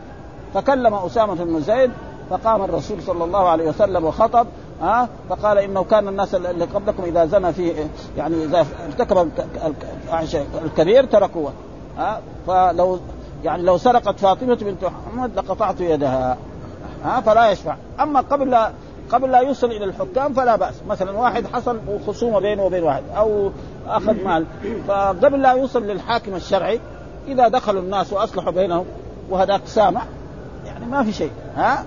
فكلم أسامة بن زيد فقام الرسول صلى الله عليه وسلم وخطب ها؟ فقال إنه كان الناس اللي قبلكم إذا زنى في يعني إذا ارتكب الكبير تركوه ها؟ فلو يعني لو سرقت فاطمة بنت محمد لقطعت يدها ها؟ فلا يشفع. أما قبل قبل لا يوصل إلى الحكام فلا بأس. مثلا واحد حصل خصومه بينه وبين واحد أو أخذ مال. فقبل لا يوصل للحاكم الشرعي إذا دخلوا الناس وأصلحوا بينهم وهذاك سامع يعني ما في شيء. ها؟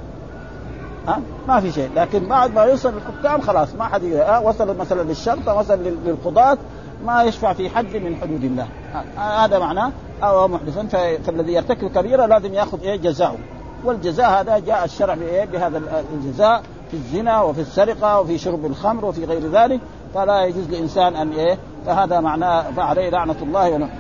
ها؟ ما في شيء. لكن بعد ما يوصل للحكام خلاص ما حد وصل مثلا للشرطة وصل للقضاة ما يشفع في حد من حدود الله. هذا معناه. أو محدثا فالذي يرتكب كبيرة لازم يأخذ إيه؟ جزاؤه. والجزاء هذا جاء الشرع بهذا الجزاء. في الزنا وفي السرقة وفي شرب الخمر وفي غير ذلك فلا يجوز لإنسان أن إيه فهذا معناه فعليه لعنة الله ونعم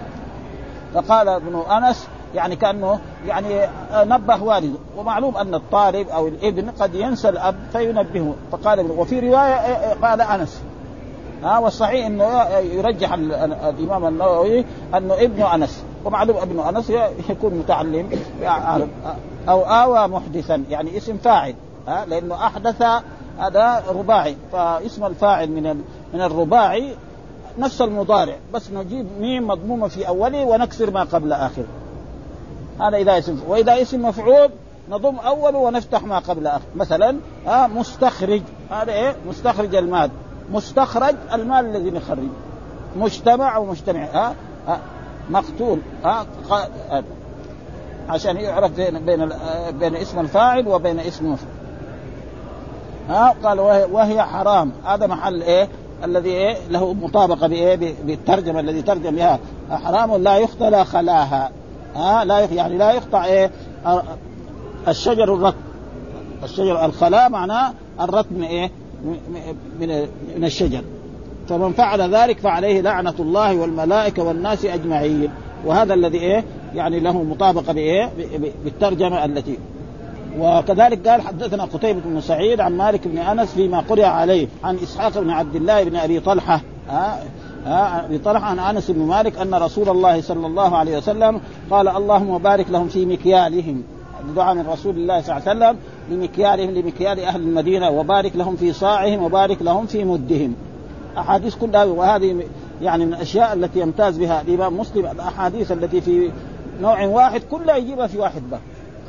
فقال ابن أنس يعني كأنه يعني نبه والده ومعلوم أن الطالب أو الابن قد ينسى الأب فينبهه. فقال وفي رواية قال أنس. ها والصحيح إنه يرجح الإمام النووي أنه ابن أنس. ومعلوم ابن أنس يكون متعلم أو آوى محدثا يعني اسم فاعل. ها لأنه أحدث هذا رباعي فاسم الفاعل من من الرباعي نفس المضارع. بس نجيب ميم مضمومة في أوله ونكسر ما قبل آخره. هذا إذا اسم وإذا اسم مفعول نضم أوله ونفتح ما قبل آخره. مثلا ها مستخرج. هذا إيه؟ مستخرج المال. مستخرج المال الذي نخرج. مجتمع ومجتمع ها, مقتول ها عشان يعرف بين بين بين اسم الفاعل وبين اسم المفعول ها؟ قال وهي, وهي حرام. هذا محل إيه؟ الذي إيه؟ له مطابقة بإيه؟ بالترجمة الذي ترجم بها. حرام لا يختلى خلاها. ها؟ لا يعني لا يقطع إيه؟ الشجر الرطب الشجر الخلاء معناه الرطب من إيه؟ من من الشجر. فمن فعل ذلك فعليه لعنة الله والملائكة والناس أجمعين. وهذا الذي إيه؟ يعني له مطابقة بإيه؟ بالترجمة التي وكذلك قال حدثنا قتيبة بن سعيد عن مالك بن أنس فيما قرئ عليه عن إسحاق بن عبد الله بن أبي طلحة ها ها أبي طلحة عن أنس بن مالك أن رسول الله صلى الله عليه وسلم قال اللهم بارك لهم في مكيالهم دعاء من رسول الله صلى الله عليه وسلم لمكيالهم لمكيال أهل المدينة وبارك لهم في صاعهم وبارك لهم في مدهم. أحاديث كلها وهذه يعني من الأشياء التي يمتاز بها الإمام مسلم الأحاديث التي في نوع واحد كلها يجيبها في واحد باب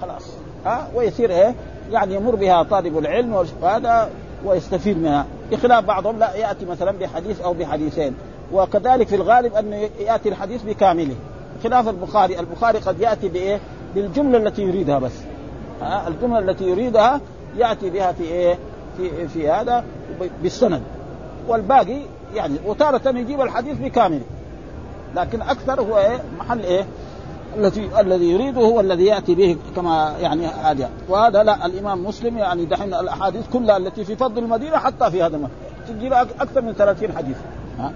خلاص. ها ويصير إيه؟ يعني يمر بها طالب العلم وهذا ويستفيد منها. بخلاف بعضهم لا يأتي مثلا بحديث أو بحديثين. وكذلك في الغالب انه يأتي الحديث بكامله. خلاف البخاري البخاري قد يأتي بإيه؟ بالجملة التي يريدها بس. ها؟ الجملة التي يريدها يأتي بها في إيه؟ في في هذا بالسند. والباقي يعني وتارة يجيب الحديث بكامله. لكن أكثر هو إيه؟ محل إيه؟ الذي الذي يريده هو الذي يأتي به كما يعني هذا وهذا لا الإمام مسلم يعني دحين الأحاديث كلها التي في فضل المدينة حتى في هذا تجي أكثر من 30 حديث. ها؟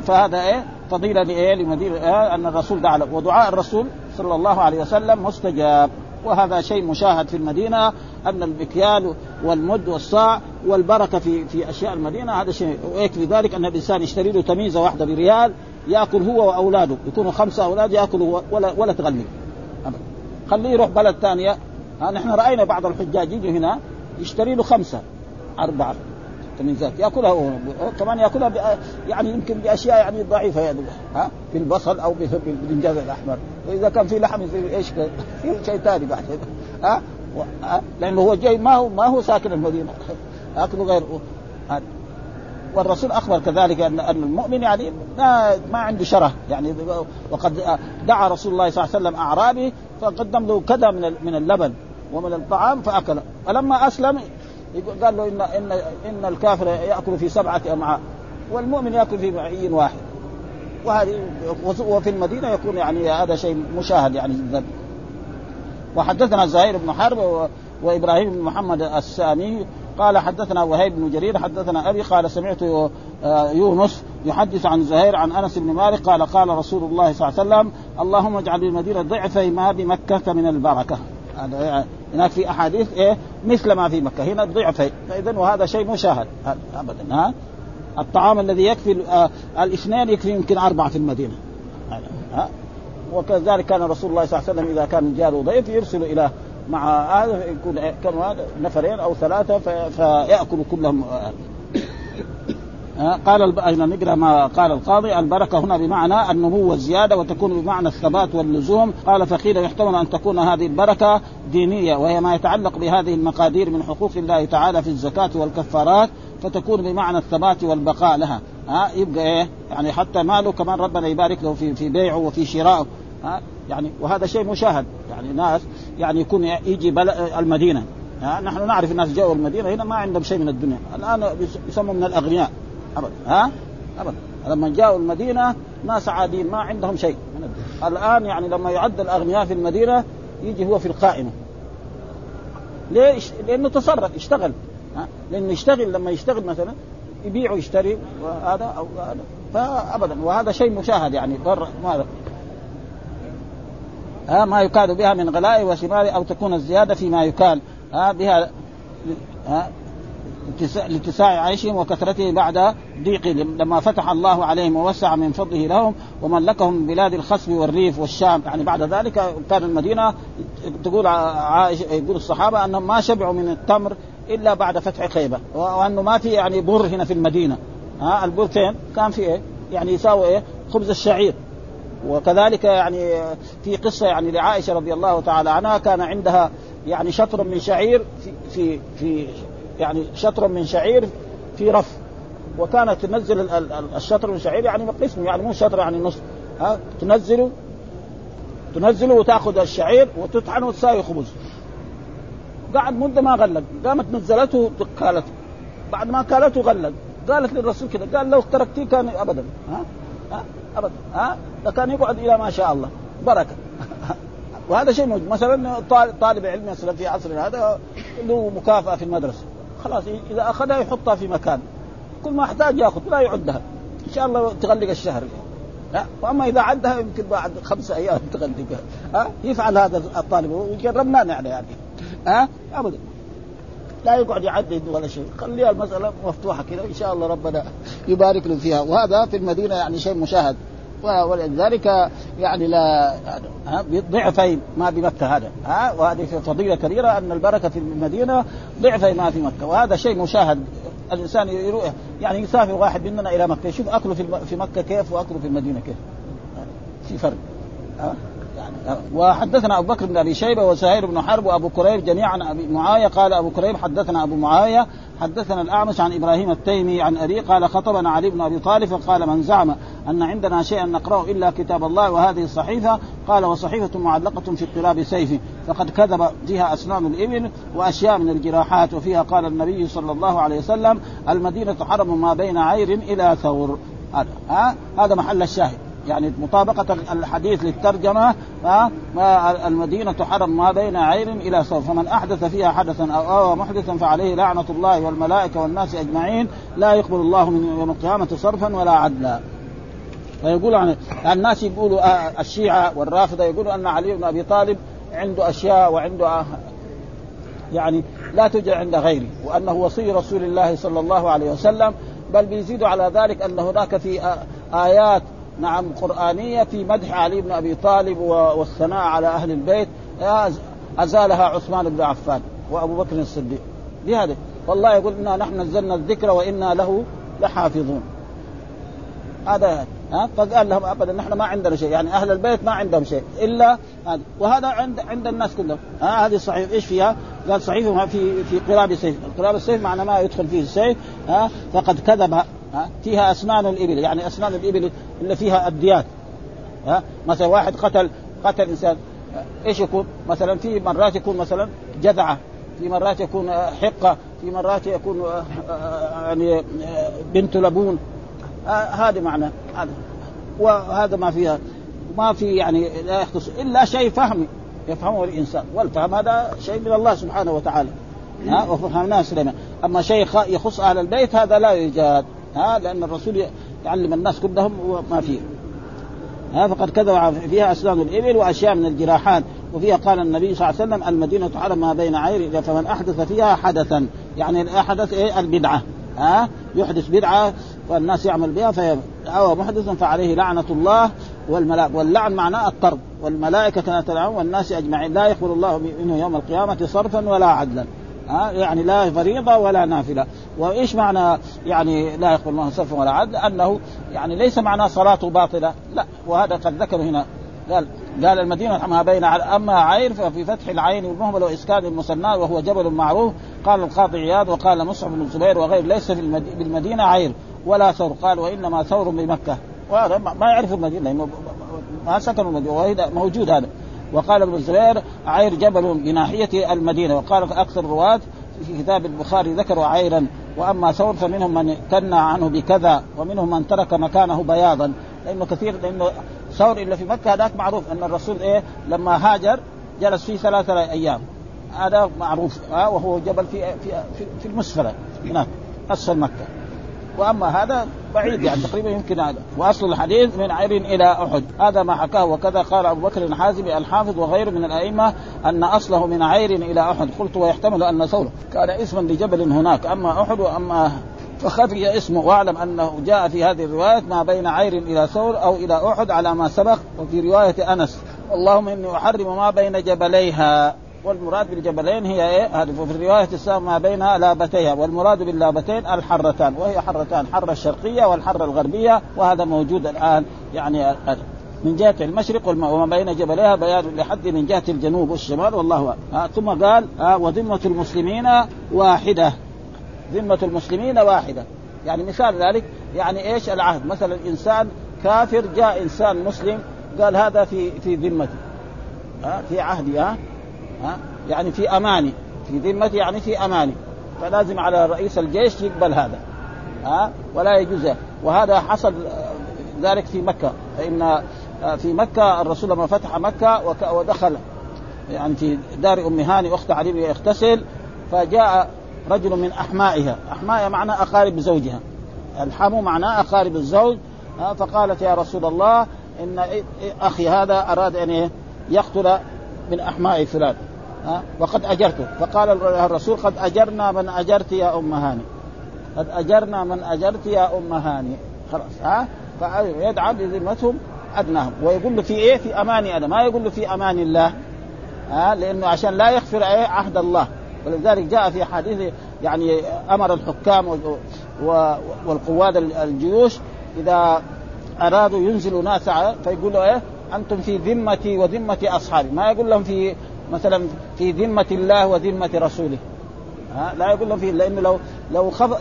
فهذا إيه؟ فضيلة لإيه؟ لمدينة إيه؟ أن الرسول دعا ودعاء الرسول صلى الله عليه وسلم مستجاب. وهذا شيء مشاهد في المدينة أن المكيال والمد والصاع والبركة في في أشياء المدينة هذا شيء. ويكفي ذلك أن الإنسان يشتري له تميزه واحدة بريال ياكل هو واولاده يكونوا خمسة أولاد ياكلوا ولا ولا تغلب خليه يروح بلد ثانية نحن رأينا بعض الحجاج يجوا هنا يشتري له خمسة أربعة تميزات يأكلها هو. كمان يأكلها يعني يمكن بأشياء يعني ضعيفة يعني. ها في البصل أو بالبنجاز الأحمر. وإذا كان في لحم يصير إيش؟ في شيء ثاني بعد. ها لأنه هو جاي ما هو ما هو ساكن المدينة. أكله غير والرسول أخبر كذلك ان أن المؤمن يعني ما ما عنده شره. يعني وقد دعا رسول الله صلى الله عليه وسلم أعرابي فقدم له كذا من من اللبن ومن الطعام فأكل. فلما أسلم قال له ان ان إن الكافر يأكل في سبعة أمعاء والمؤمن يأكل في معين واحد. وهذه وفي المدينة يكون يعني هذا شيء مشاهد يعني جدا. وحدثنا زهير بن حرب وإبراهيم بن محمد السامي قال حدثنا وهيب بن جرير حدثنا أبي قال سمعت يونس يحدث عن زهير عن أنس بن مالك قال قال رسول الله صلى الله عليه وسلم اللهم اجعل المدينة ضعفي ما بمكة من البركة. هناك في أحاديث إيه مثل ما في مكة هنا ضعفين فاذا وهذا شيء مشاهد. ابدا ها. الطعام الذي يكفي آه الاثنين يكفي يمكن أربعة في المدينة. ها. وكذلك كان رسول الله صلى الله عليه وسلم إذا كان جاره ضيف يرسل إلى مع هذا يكون كانوا نفرين أو ثلاثة فياكل كلهم. قال أيضا نقرأ ما قال القاضي؟ البركة هنا بمعنى النمو والزياده وتكون بمعنى الثبات واللزوم. قال فقيل يحتمل أن تكون هذه البركة دينية وهي ما يتعلق بهذه المقادير من حقوق الله تعالى في الزكاة والكفارات فتكون بمعنى الثبات والبقاء لها. ها؟ يبقى إيه؟ يعني حتى ماله كمان ربنا يبارك له في في بيعه وفي شرائه ها؟ يعني وهذا شيء مشاهد. يعني ناس يعني يكون يجي المدينة. ها؟ نحن نعرف الناس جاءوا المدينة هنا ما عندهم شيء من الدنيا. الآن يسموا من الأغنياء. ابدا ها؟ ابدا لما جاءوا المدينة ناس عاديين ما عندهم شيء. من. الآن يعني لما يعد الأغنياء في المدينة يجي هو في القائمة. ليش؟ لأنه تصرف اشتغل ها؟ لأنه يشتغل لما يشتغل مثلا يبيع ويشتري وهذا أو هذا. فابدا. وهذا شيء مشاهد يعني. ماذا ها ما يكاد بها من غلاء وثمار أو تكون الزيادة فيما يكال ها بها ها لاتساع عيشهم وكثرته بعد ضيق لما فتح الله عليهم ووسع من فضله لهم وملكهم بلاد الخصب والريف والشام يعني بعد ذلك كان المدينة تقول عائشة يقول الصحابة أنهم ما شبعوا من التمر إلا بعد فتح خيبة وأنه ما في يعني بر هنا في المدينة ها البر فين؟ كان في إيه؟ يعني يساوي إيه؟ خبز الشعير وكذلك يعني في قصة يعني لعائشة رضي الله تعالى عنها كان عندها يعني شطر من شعير في في في يعني شطر من شعير في رف وكانت تنزل الشطر من الشعير يعني قسم يعني مو شطر يعني نصف ها؟ تنزله تنزله وتأخذ الشعير وتطحنه وتساوي خبز. قعد مدة ما غلق قامت نزلته كالته بعد ما كالته غلق قالت للرسول كذا قال لو تركتيه كان ابدا ها؟ ابدا ها؟ لكان يقعد إلى ما شاء الله. بركة. وهذا شيء موجود. مثلا طالب علم مثلا في عصرنا هذا له مكافأة في المدرسة. خلاص إذا أخذها يحطها في مكان. كل ما احتاج يأخذ لا يعدها. إن شاء الله تغلق الشهر. ها؟ وأما إذا عدها يمكن بعد خمسة أيام تغلقها ها؟ يفعل هذا الطالب. جربنا نحن يعني. ها؟ ابدا. لا يقعد يعدد ولا شيء. خليها المسألة مفتوحة كذا إن شاء الله ربنا يبارك له فيها. وهذا في المدينة يعني شيء مشاهد. ولذلك يعني لا ضعفي ما بمكة هذا. ها؟ وهذه فضيلة كبيرة أن البركة في المدينة ضعفي ما في مكة. وهذا شيء مشاهد. الإنسان يروح يعني يسافر واحد مننا إلى مكة. يشوف أكله في مكة كيف وأكله في المدينة كيف. في فرق. ها؟ وحدثنا أبو بكر بن أبي شيبة وسهير بن حرب وأبو كريب جميعا أبي معاوية. قال أبو كريب حدثنا أبو معاوية حدثنا الأعمش عن إبراهيم التيمي عن أبي قال خطبنا علي بن أبي طالب فقال من زعم أن عندنا شيئا نقرأه إلا كتاب الله وهذه الصحيفة قال وصحيفة معلقة في اقتلاب سيفه فقد كذب فيها أسنان الإبل وأشياء من الجراحات وفيها قال النبي صلى الله عليه وسلم المدينة حرم ما بين عير إلى ثور. هذا محل الشاهد. يعني مطابقة الحديث للترجمة المدينة حرم ما بين عير إلى صوف. فمن أحدث فيها حدثا أو أوى محدثا فعليه لعنة الله والملائكة والناس أجمعين لا يقبل الله من يوم القيامة صرفا ولا عدلا. فيقول عن الناس يقولوا الشيعة والرافضة يقولوا أن علي بن أبي طالب عنده أشياء وعنده يعني لا توجد عند غيره وأنه وصي رسول الله صلى الله عليه وسلم بل بيزيدوا على ذلك أن هناك في آيات نعم قرآنية في مدح علي بن أبي طالب والثناء على أهل البيت. أزالها عثمان بن عفان وأبو بكر الصديق. بهذا. والله يقول إنا نحن نزلنا الذكر وإنا له لحافظون. هذا ها؟ فقال لهم أبدا نحن ما عندنا شيء يعني أهل البيت ما عندهم شيء إلا هذا. وهذا عند عند الناس كلهم. ها؟ هذه صحيح إيش فيها؟ قال صحيح في في قراب السيف، قراب السيف معنى ما يدخل فيه السيف ها؟ فقد كذب ها؟ فيها أسنان الإبل يعني أسنان الإبل اللي فيها الديات ها؟ مثلا واحد قتل قتل إنسان إيش يكون؟ مثلا في مرات يكون مثلا جذعة في مرات يكون حقة في مرات يكون يعني بنت لبون. هذا معنى هذا وهذا ما فيها ما في يعني لا يختص إلا شيء فهمي يفهمه الإنسان. والفهم هذا شيء من الله سبحانه وتعالى. ها؟ وفهمناه سليمان. أما شيء يخص أهل البيت هذا لا يوجد. ها لأن الرسول يعلم الناس كلهم وما فيه. ها فقد كذب فيها اسنان الإبل وأشياء من الجراحات. وفيها قال النبي صلى الله عليه وسلم المدينة حرم ما بين عير فمن أحدث فيها حدثا. يعني الاحدث إيه؟ البدعة. ها يحدث بدعة والناس يعمل بها فهو محدث فعليه لعنة الله والملائكه واللعن معناه الطرد. والملائكة كانت تلعن والناس أجمعين. لا يقبل الله منه يوم القيامة صرفا ولا عدلا. ها؟ يعني لا فريضة ولا نافلة. وإيش معنى يعني لا يقبل الله صرفا ولا عدل أنه يعني ليس معناه صلاته باطلة. لا وهذا قد ذكروا هنا. قال قال المدينة ما بين أما عير ففي فتح العين والمهمل وإسكان المثنى وهو جبل معروف. قال القاضي عياض وقال مصعب بن الزبير وغير ليس في بالمدينة عير ولا ثور. قال وإنما ثور بمكة وهذا ما يعرف المدينة. ما سكنوا المدينة. موجود هذا. وقال ابن الزبير عير جبل بناحية المدينة. وقال أكثر الرواة في كتاب البخاري ذكروا عيرا. وأما ثور فمنهم من كنى عنه بكذا ومنهم من ترك مكانه بياضا. لأنه كثير لأنه ثور إلا في مكة هذاك معروف أن الرسول إيه لما هاجر جلس فيه ثلاثة أيام. هذا معروف آه وهو جبل في في في, في المسفله هناك اسفل مكه وأما هذا بعيد يعني تقريبا يمكن هذا. وأصل الحديث من عير إلى أحد. هذا ما حكاه. وكذا قال أبو بكر الحازم الحافظ وغيره من الأئمة أن أصله من عير إلى أحد. قلت ويحتمل أن ثور كان اسما لجبل هناك. أما أحد وأما فخفي اسمه واعلم أنه جاء في هذه الرواية ما بين عير إلى ثور أو إلى أحد على ما سبق. وفي رواية أنس اللهم إني أحرم ما بين جبليها. والمراد بالجبلين هي إيه؟ هذه في الرواية السابقه ما بينها لابتيها. والمراد باللابتين الحرتان وهي حرتان حره الشرقية والحرة الغربية وهذا موجود الآن يعني من جهة المشرق وما بين جبليها بيان لحد من جهة الجنوب والشمال والله أعلم. ثم قال وذمة المسلمين واحدة. ذمة المسلمين واحدة. يعني مثال ذلك يعني إيش؟ العهد. مثلا إنسان كافر جاء إنسان مسلم قال هذا في في ذمتي ها في عهدي ها. ها؟ يعني في أماني. في ذمتي يعني في أماني. فلازم على رئيس الجيش يقبل هذا. ها؟ ولا يجوز. وهذا حصل ذلك في مكة. فإن في مكة الرسول لما فتح مكة ودخل يعني في دار أم هاني أخت علي يغتسل فجاء رجل من أحمائها. احمائها معناه أقارب زوجها. الحمو معناه أقارب الزوج. فقالت يا رسول الله إن أخي هذا أراد أن يقتل من أحماء فلان ها؟ وقد أجرته. فقال الرسول قد أجرنا من أجرت يا أم هاني. قد أجرنا من أجرت يا أم هاني. خلاص ها؟ فيدعى بذمتهم أدناهم. ويقول له في إيه؟ في أماني أنا. ما يقول له في أمان الله. ها؟ لأنه عشان لا يغفر إيه؟ عهد الله. ولذلك جاء في حديث يعني أمر الحكام والقواد الجيوش إذا أرادوا ينزلوا ناس فيقول له إيه؟ أنتم في ذمتي وذمة أصحابي. ما يقول لهم في مثلا في ذمة الله وذمة رسوله. ها؟ لا يقول لهم في لأنه لو لو خف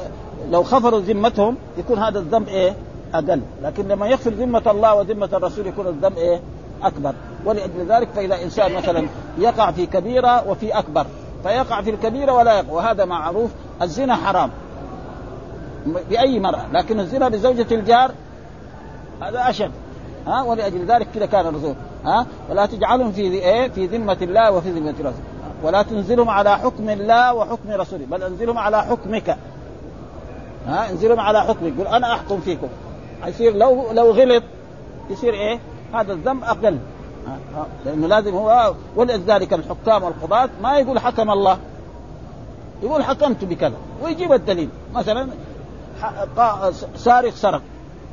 لو خفروا ذمتهم يكون هذا الذنب إيه؟ أقل، لكن لما يغفر ذمة الله وذمة الرسول يكون الذنب إيه؟ أكبر، ولأجل ذلك فإذا إنسان مثلا يقع في كبيرة وفي أكبر، فيقع في الكبيرة ولا يقع. وهذا معروف. الزنا حرام. بأي مرأة، لكن الزنا بزوجة الجار هذا أشد. ها؟ ولأجل ذلك كذا كان الرسول. ها؟ ولا تجعلهم في إيه؟ في ذمة الله وفي ذمة رسوله ولا تنزلهم على حكم الله وحكم رسوله بل انزلهم على حكمك. ها؟ انزلهم على حكمك. قل أنا أحكم فيكم. يصير لو لو غلط يصير إيه؟ هذا الذنب أقل. لأنه لازم هو ولذلك الحكام والقضاة ما يقول حكم الله. يقول حكمت بكذا. ويجيب الدليل. مثلا سارق سرق.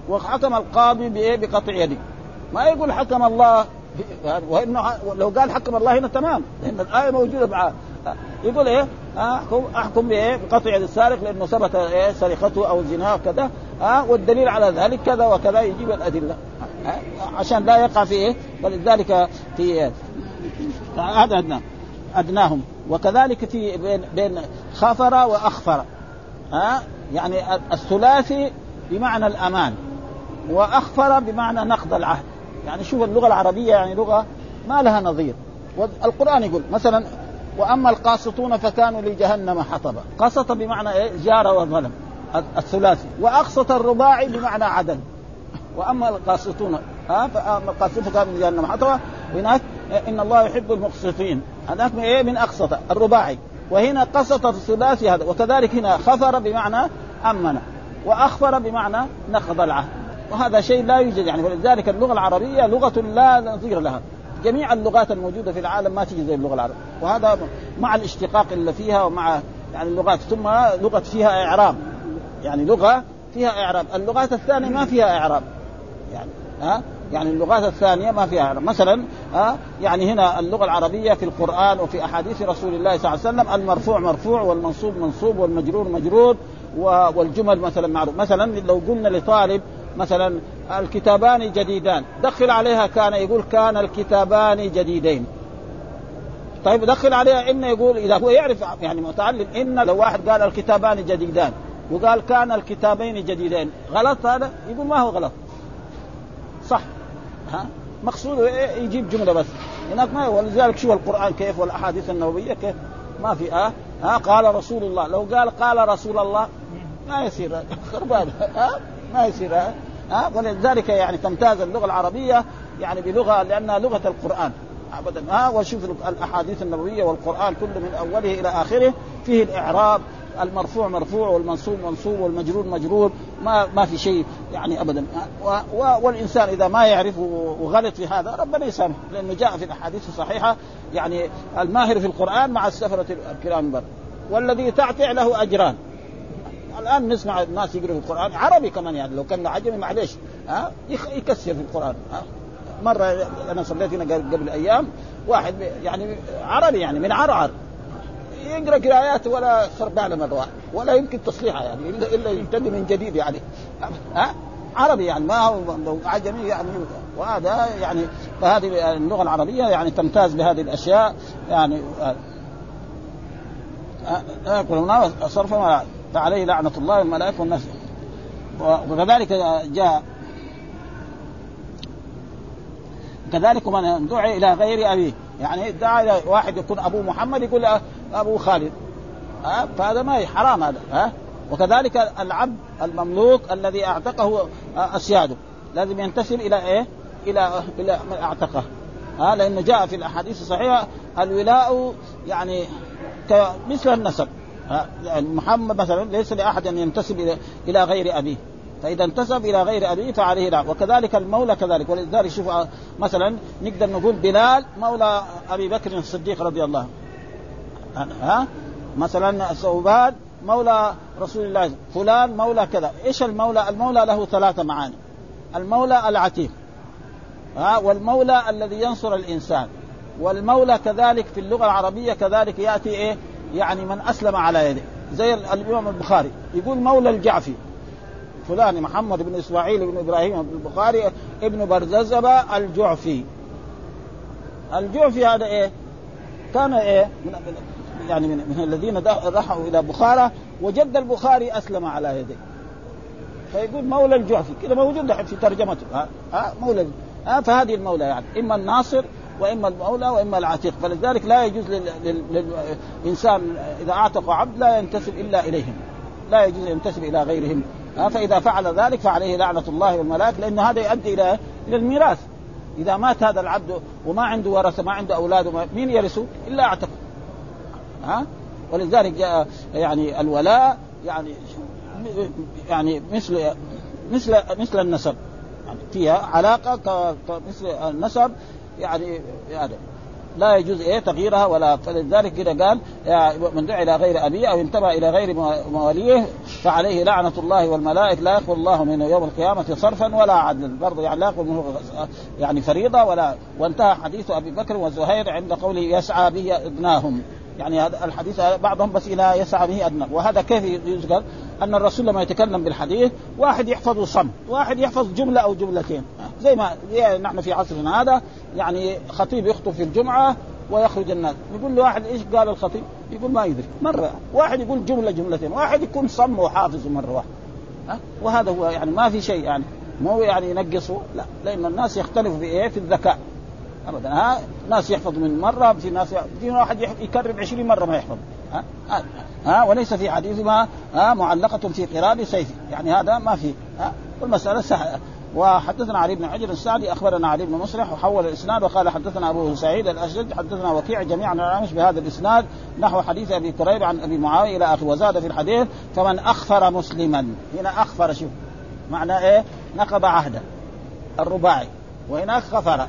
وحكم القاضي بإيه؟ بقطع يده ما يقول حكم الله وإنه لو قال حكم الله هنا تمام. لأن الآية موجودة معاه يقول إيه؟ احكم أحكم بإيه؟ بقطع يد السارق لأنه ثبت إيه؟ سرقته أو زناه كذا. ها والدليل على ذلك كذا وكذا يجيب الأدلة. عشان لا يقع في إيه؟ ولذلك في هذا أدنى. أدناهم. وكذلك في بين بين خفر وأخفر. ها يعني الثلاثي بمعنى الأمان. وأخفر بمعنى نقض العهد. يعني شوف اللغة العربية يعني لغة ما لها نظير. والقرآن يقول مثلا وأما القاسطون فكانوا لجهنم حطبا. قسط بمعنى إيه؟ جار وظلم الثلاثي. وأقسط الرباعي بمعنى عدل. وأما القاسطون ها فأما القاسطون فكانوا لجهنم حطبا. هناك إن الله يحب المقسطين. هناك من إيه؟ من أقسط الرباعي. وهنا قسط الثلاثي هذا. وكذلك هنا خفر بمعنى أمن. وأخفر بمعنى نقض العهد. وهذا شيء لا يوجد يعني. ولذلك اللغة العربية لغة لا نظير لها. جميع اللغات الموجودة في العالم ما تجي زي اللغة العربية. وهذا مع الاشتقاق اللي فيها ومع يعني اللغات ثم لغة فيها إعراب. يعني لغة فيها إعراب. اللغات الثانية ما فيها إعراب. يعني ها؟ يعني اللغات الثانية ما فيها إعراب. مثلا ها؟ يعني هنا اللغة العربية في القرآن وفي أحاديث رسول الله صلى الله عليه وسلم المرفوع مرفوع والمنصوب منصوب والمجرور مجرور والجمل مثلا معروف. مثلا لو قلنا لطالب مثلا الكتابان جديدان. دخل عليها كان يقول كان الكتابان جديدين. طيب دخل عليها إن يقول إذا هو يعرف يعني متعلم إن لو واحد قال الكتابان جديدان وقال كان الكتابين جديدين غلط هذا؟ يقول ما هو غلط. صح. ها؟ مقصود يجيب جملة بس. هناك ما ولذلك شوف القرآن كيف والأحاديث النبوية كيف؟ ما في. آه ها؟ قال رسول الله. لو قال قال رسول الله ما يصير. خربان. ها؟ ما يصير ها؟ ولذلك يعني تمتاز اللغة العربية يعني بلغة لأنها لغة القرآن. ابدا ها؟ وشوف الأحاديث النبوية والقرآن كله من أوله إلى آخره فيه الإعراب المرفوع مرفوع والمنصوب منصوب والمجرور مجرور ما ما في شيء يعني ابدا و و والإنسان إذا ما يعرف وغلط في هذا ربنا يسامحه لأنه جاء في الأحاديث الصحيحة يعني الماهر في القرآن مع السفرة الكرام بر والذي تعتع له أجران. الآن نسمع الناس يقرأوا القرآن. عربي كمان يعني لو كان عجمي معلش ها؟ يكسر في القرآن. ها؟ مرة أنا صليت هنا قبل أيام واحد يعني عربي يعني من عرعر. يقرأ قراءات ولا خربانه مره ولا يمكن تصليحها يعني الا إلا يبتدي من جديد يعني. ها؟ عربي يعني ما هو عجمي يعني وهذا يعني فهذه اللغة العربية يعني تمتاز بهذه الأشياء يعني. يقول هنا صرف فعليه لعنة الله والملائكة والناس. وكذلك جاء كذلك من دعي إلى غير أبيه. يعني دعا واحد يكون ابوه محمد يقول ابوه خالد. ها؟ فهذا ما حرام هذا. ها؟ وكذلك العبد المملوك الذي أعتقه أسياده. لازم ينتسب إلى إيه؟ إلى إلى من أعتقه. ها؟ لأنه جاء في الأحاديث الصحيحة الولاء يعني مثل النسب. محمد مثلا ليس لأحد أن ينتسب إلى غير أبيه. فإذا انتسب إلى غير أبيه فعليه لا. وكذلك المولى كذلك. ولذلك شوف مثلا نقدر نقول بلال مولى أبي بكر الصديق رضي الله عنه. ها؟ مثلا ثوبان مولى رسول الله فلان مولى كذا. إيش المولى؟ المولى له ثلاثة معاني. المولى العتيق ها؟ والمولى الذي ينصر الإنسان. والمولى كذلك في اللغة العربية كذلك يأتي إيه؟ يعني من أسلم على يده. زي الإمام البخاري. يقول مولى الجعفي. فلان محمد بن إسماعيل بن إبراهيم بن البخاري ابن برززبة الجعفي. الجعفي هذا إيه؟ كان إيه؟ من يعني من, من الذين راحوا إلى بخارى وجد البخاري أسلم على يديه فيقول مولى الجعفي. كذا موجود في ترجمته. ها, ها؟ مولى ها؟ فهذه المولى يعني. إما الناصر وإما المولى وإما العتيق. فلذلك لا يجوز للإنسان إذا اعتق عبد لا ينتسب إلا إليهم. لا يجوز ينتسب إلى غيرهم. فإذا فعل ذلك فعليه لعنة الله والملائكة لأن هذا يؤدي إلى إلى الميراث. إذا مات هذا العبد وما عنده ورثة ما عنده أولاد مين يرثه؟ إلا أعتق. ها ولذلك جاء يعني الولاء يعني يعني مثل مثل مثل النسب. يعني فيها علاقة كمثل النسب يعني يعني لا يجوز إيه تغييرها ولا فلذلك كده قال من دعا إلى غير أبيه أو انتبه إلى غير مواليه فعليه لعنة الله والملائكة لا يقبل الله منه يوم القيامة صرفا ولا عدلا. برضه يعني لا يقبل منه يعني فريضة ولا وانتهى حديث أبي بكر وزهير عند قوله يسعى به ابناهم. يعني هذا الحديث بعضهم بس إلى يسعى به أدنى. وهذا كيف يذكر؟ أن الرسول لما يتكلم بالحديث واحد يحفظ صم واحد يحفظ جملة أو جملتين. زي ما نحن في عصرنا هذا يعني خطيب يخطب في الجمعة ويخرج الناس. يقول له واحد إيش قال الخطيب؟ يقول ما يدري. مرة واحد يقول جملة جملتين واحد يكون صم وحافظ مرة واحدة ها؟ وهذا هو يعني ما في شيء يعني مو يعني ينقصه. لا لأن الناس يختلفوا في إيه؟ في الذكاء. ابدا. ها ناس يحفظ من مرة في ناس في واحد يكرر 20 مرة ما يحفظ. ها ها, ها وليس في حديث ما ها معلقة في قراب سيف. يعني هذا ما في ها. والمسألة سهلة. وحدثنا علي بن عجل السعدي أخبرنا علي بن مصلح وحول الإسناد وقال حدثنا أبو سعيد الاشج حدثنا وكيع جميعا عن بهذا الإسناد نحو حديث أبي كريب عن أبي معاوية إلى اخره وزاد في الحديث فمن أخفر مسلما. هنا أخفر شوف معنى إيه؟ نقض عهده الرباعي. وهناك خفر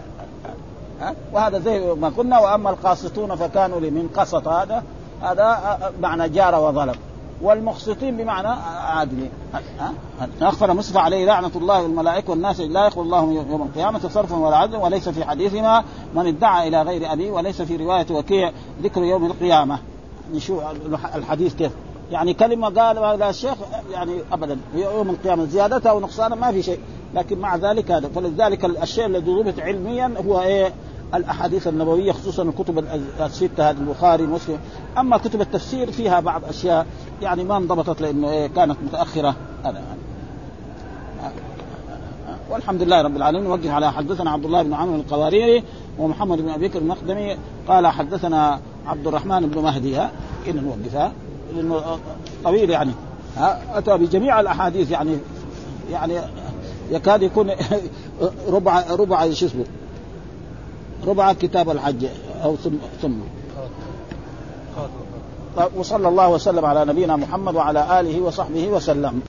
وهذا زي ما قلنا وأما القاسطون فكانوا لمن قسط هذا هذا معنى جار وظلم. والمقسطين بمعنى عادل اغفر مصطفى عليه لعنة الله والملائكة والناس لا يقبل الله يوم القيامة صرفا ولا عدل وليس في حديثنا من ادعى إلى غير أبيه وليس في رواية وكيع ذكر يوم القيامة. نشوف الحديث كيف. يعني كلمة قال لا الشيخ يعني ابدا يوم القيامة زيادتها أو نقصانها ما في شيء. لكن مع ذلك هذا فلذلك الشيء الذي ضبط علميا هو إيه؟ الأحاديث النبوية خصوصا الكتب الستة هذه البخاري مسلم. أما كتب التفسير فيها بعض أشياء يعني ما انضبطت لأنه إيه؟ كانت متأخرة. هذا. يعني. والحمد لله رب العالمين. نوقف على حدثنا عبد الله بن عمرو القواريري ومحمد بن أبي بكر المقدمي. قال حدثنا عبد الرحمن بن مهدي. ها إن نوقفها لأنه طويل يعني. ها أتى بجميع الأحاديث يعني يعني يكاد يكون ربع ربع شو اسمه؟ ربع كتاب الحج أو ثم ثم. وصلى الله وسلم على نبينا محمد وعلى آله وصحبه وسلم.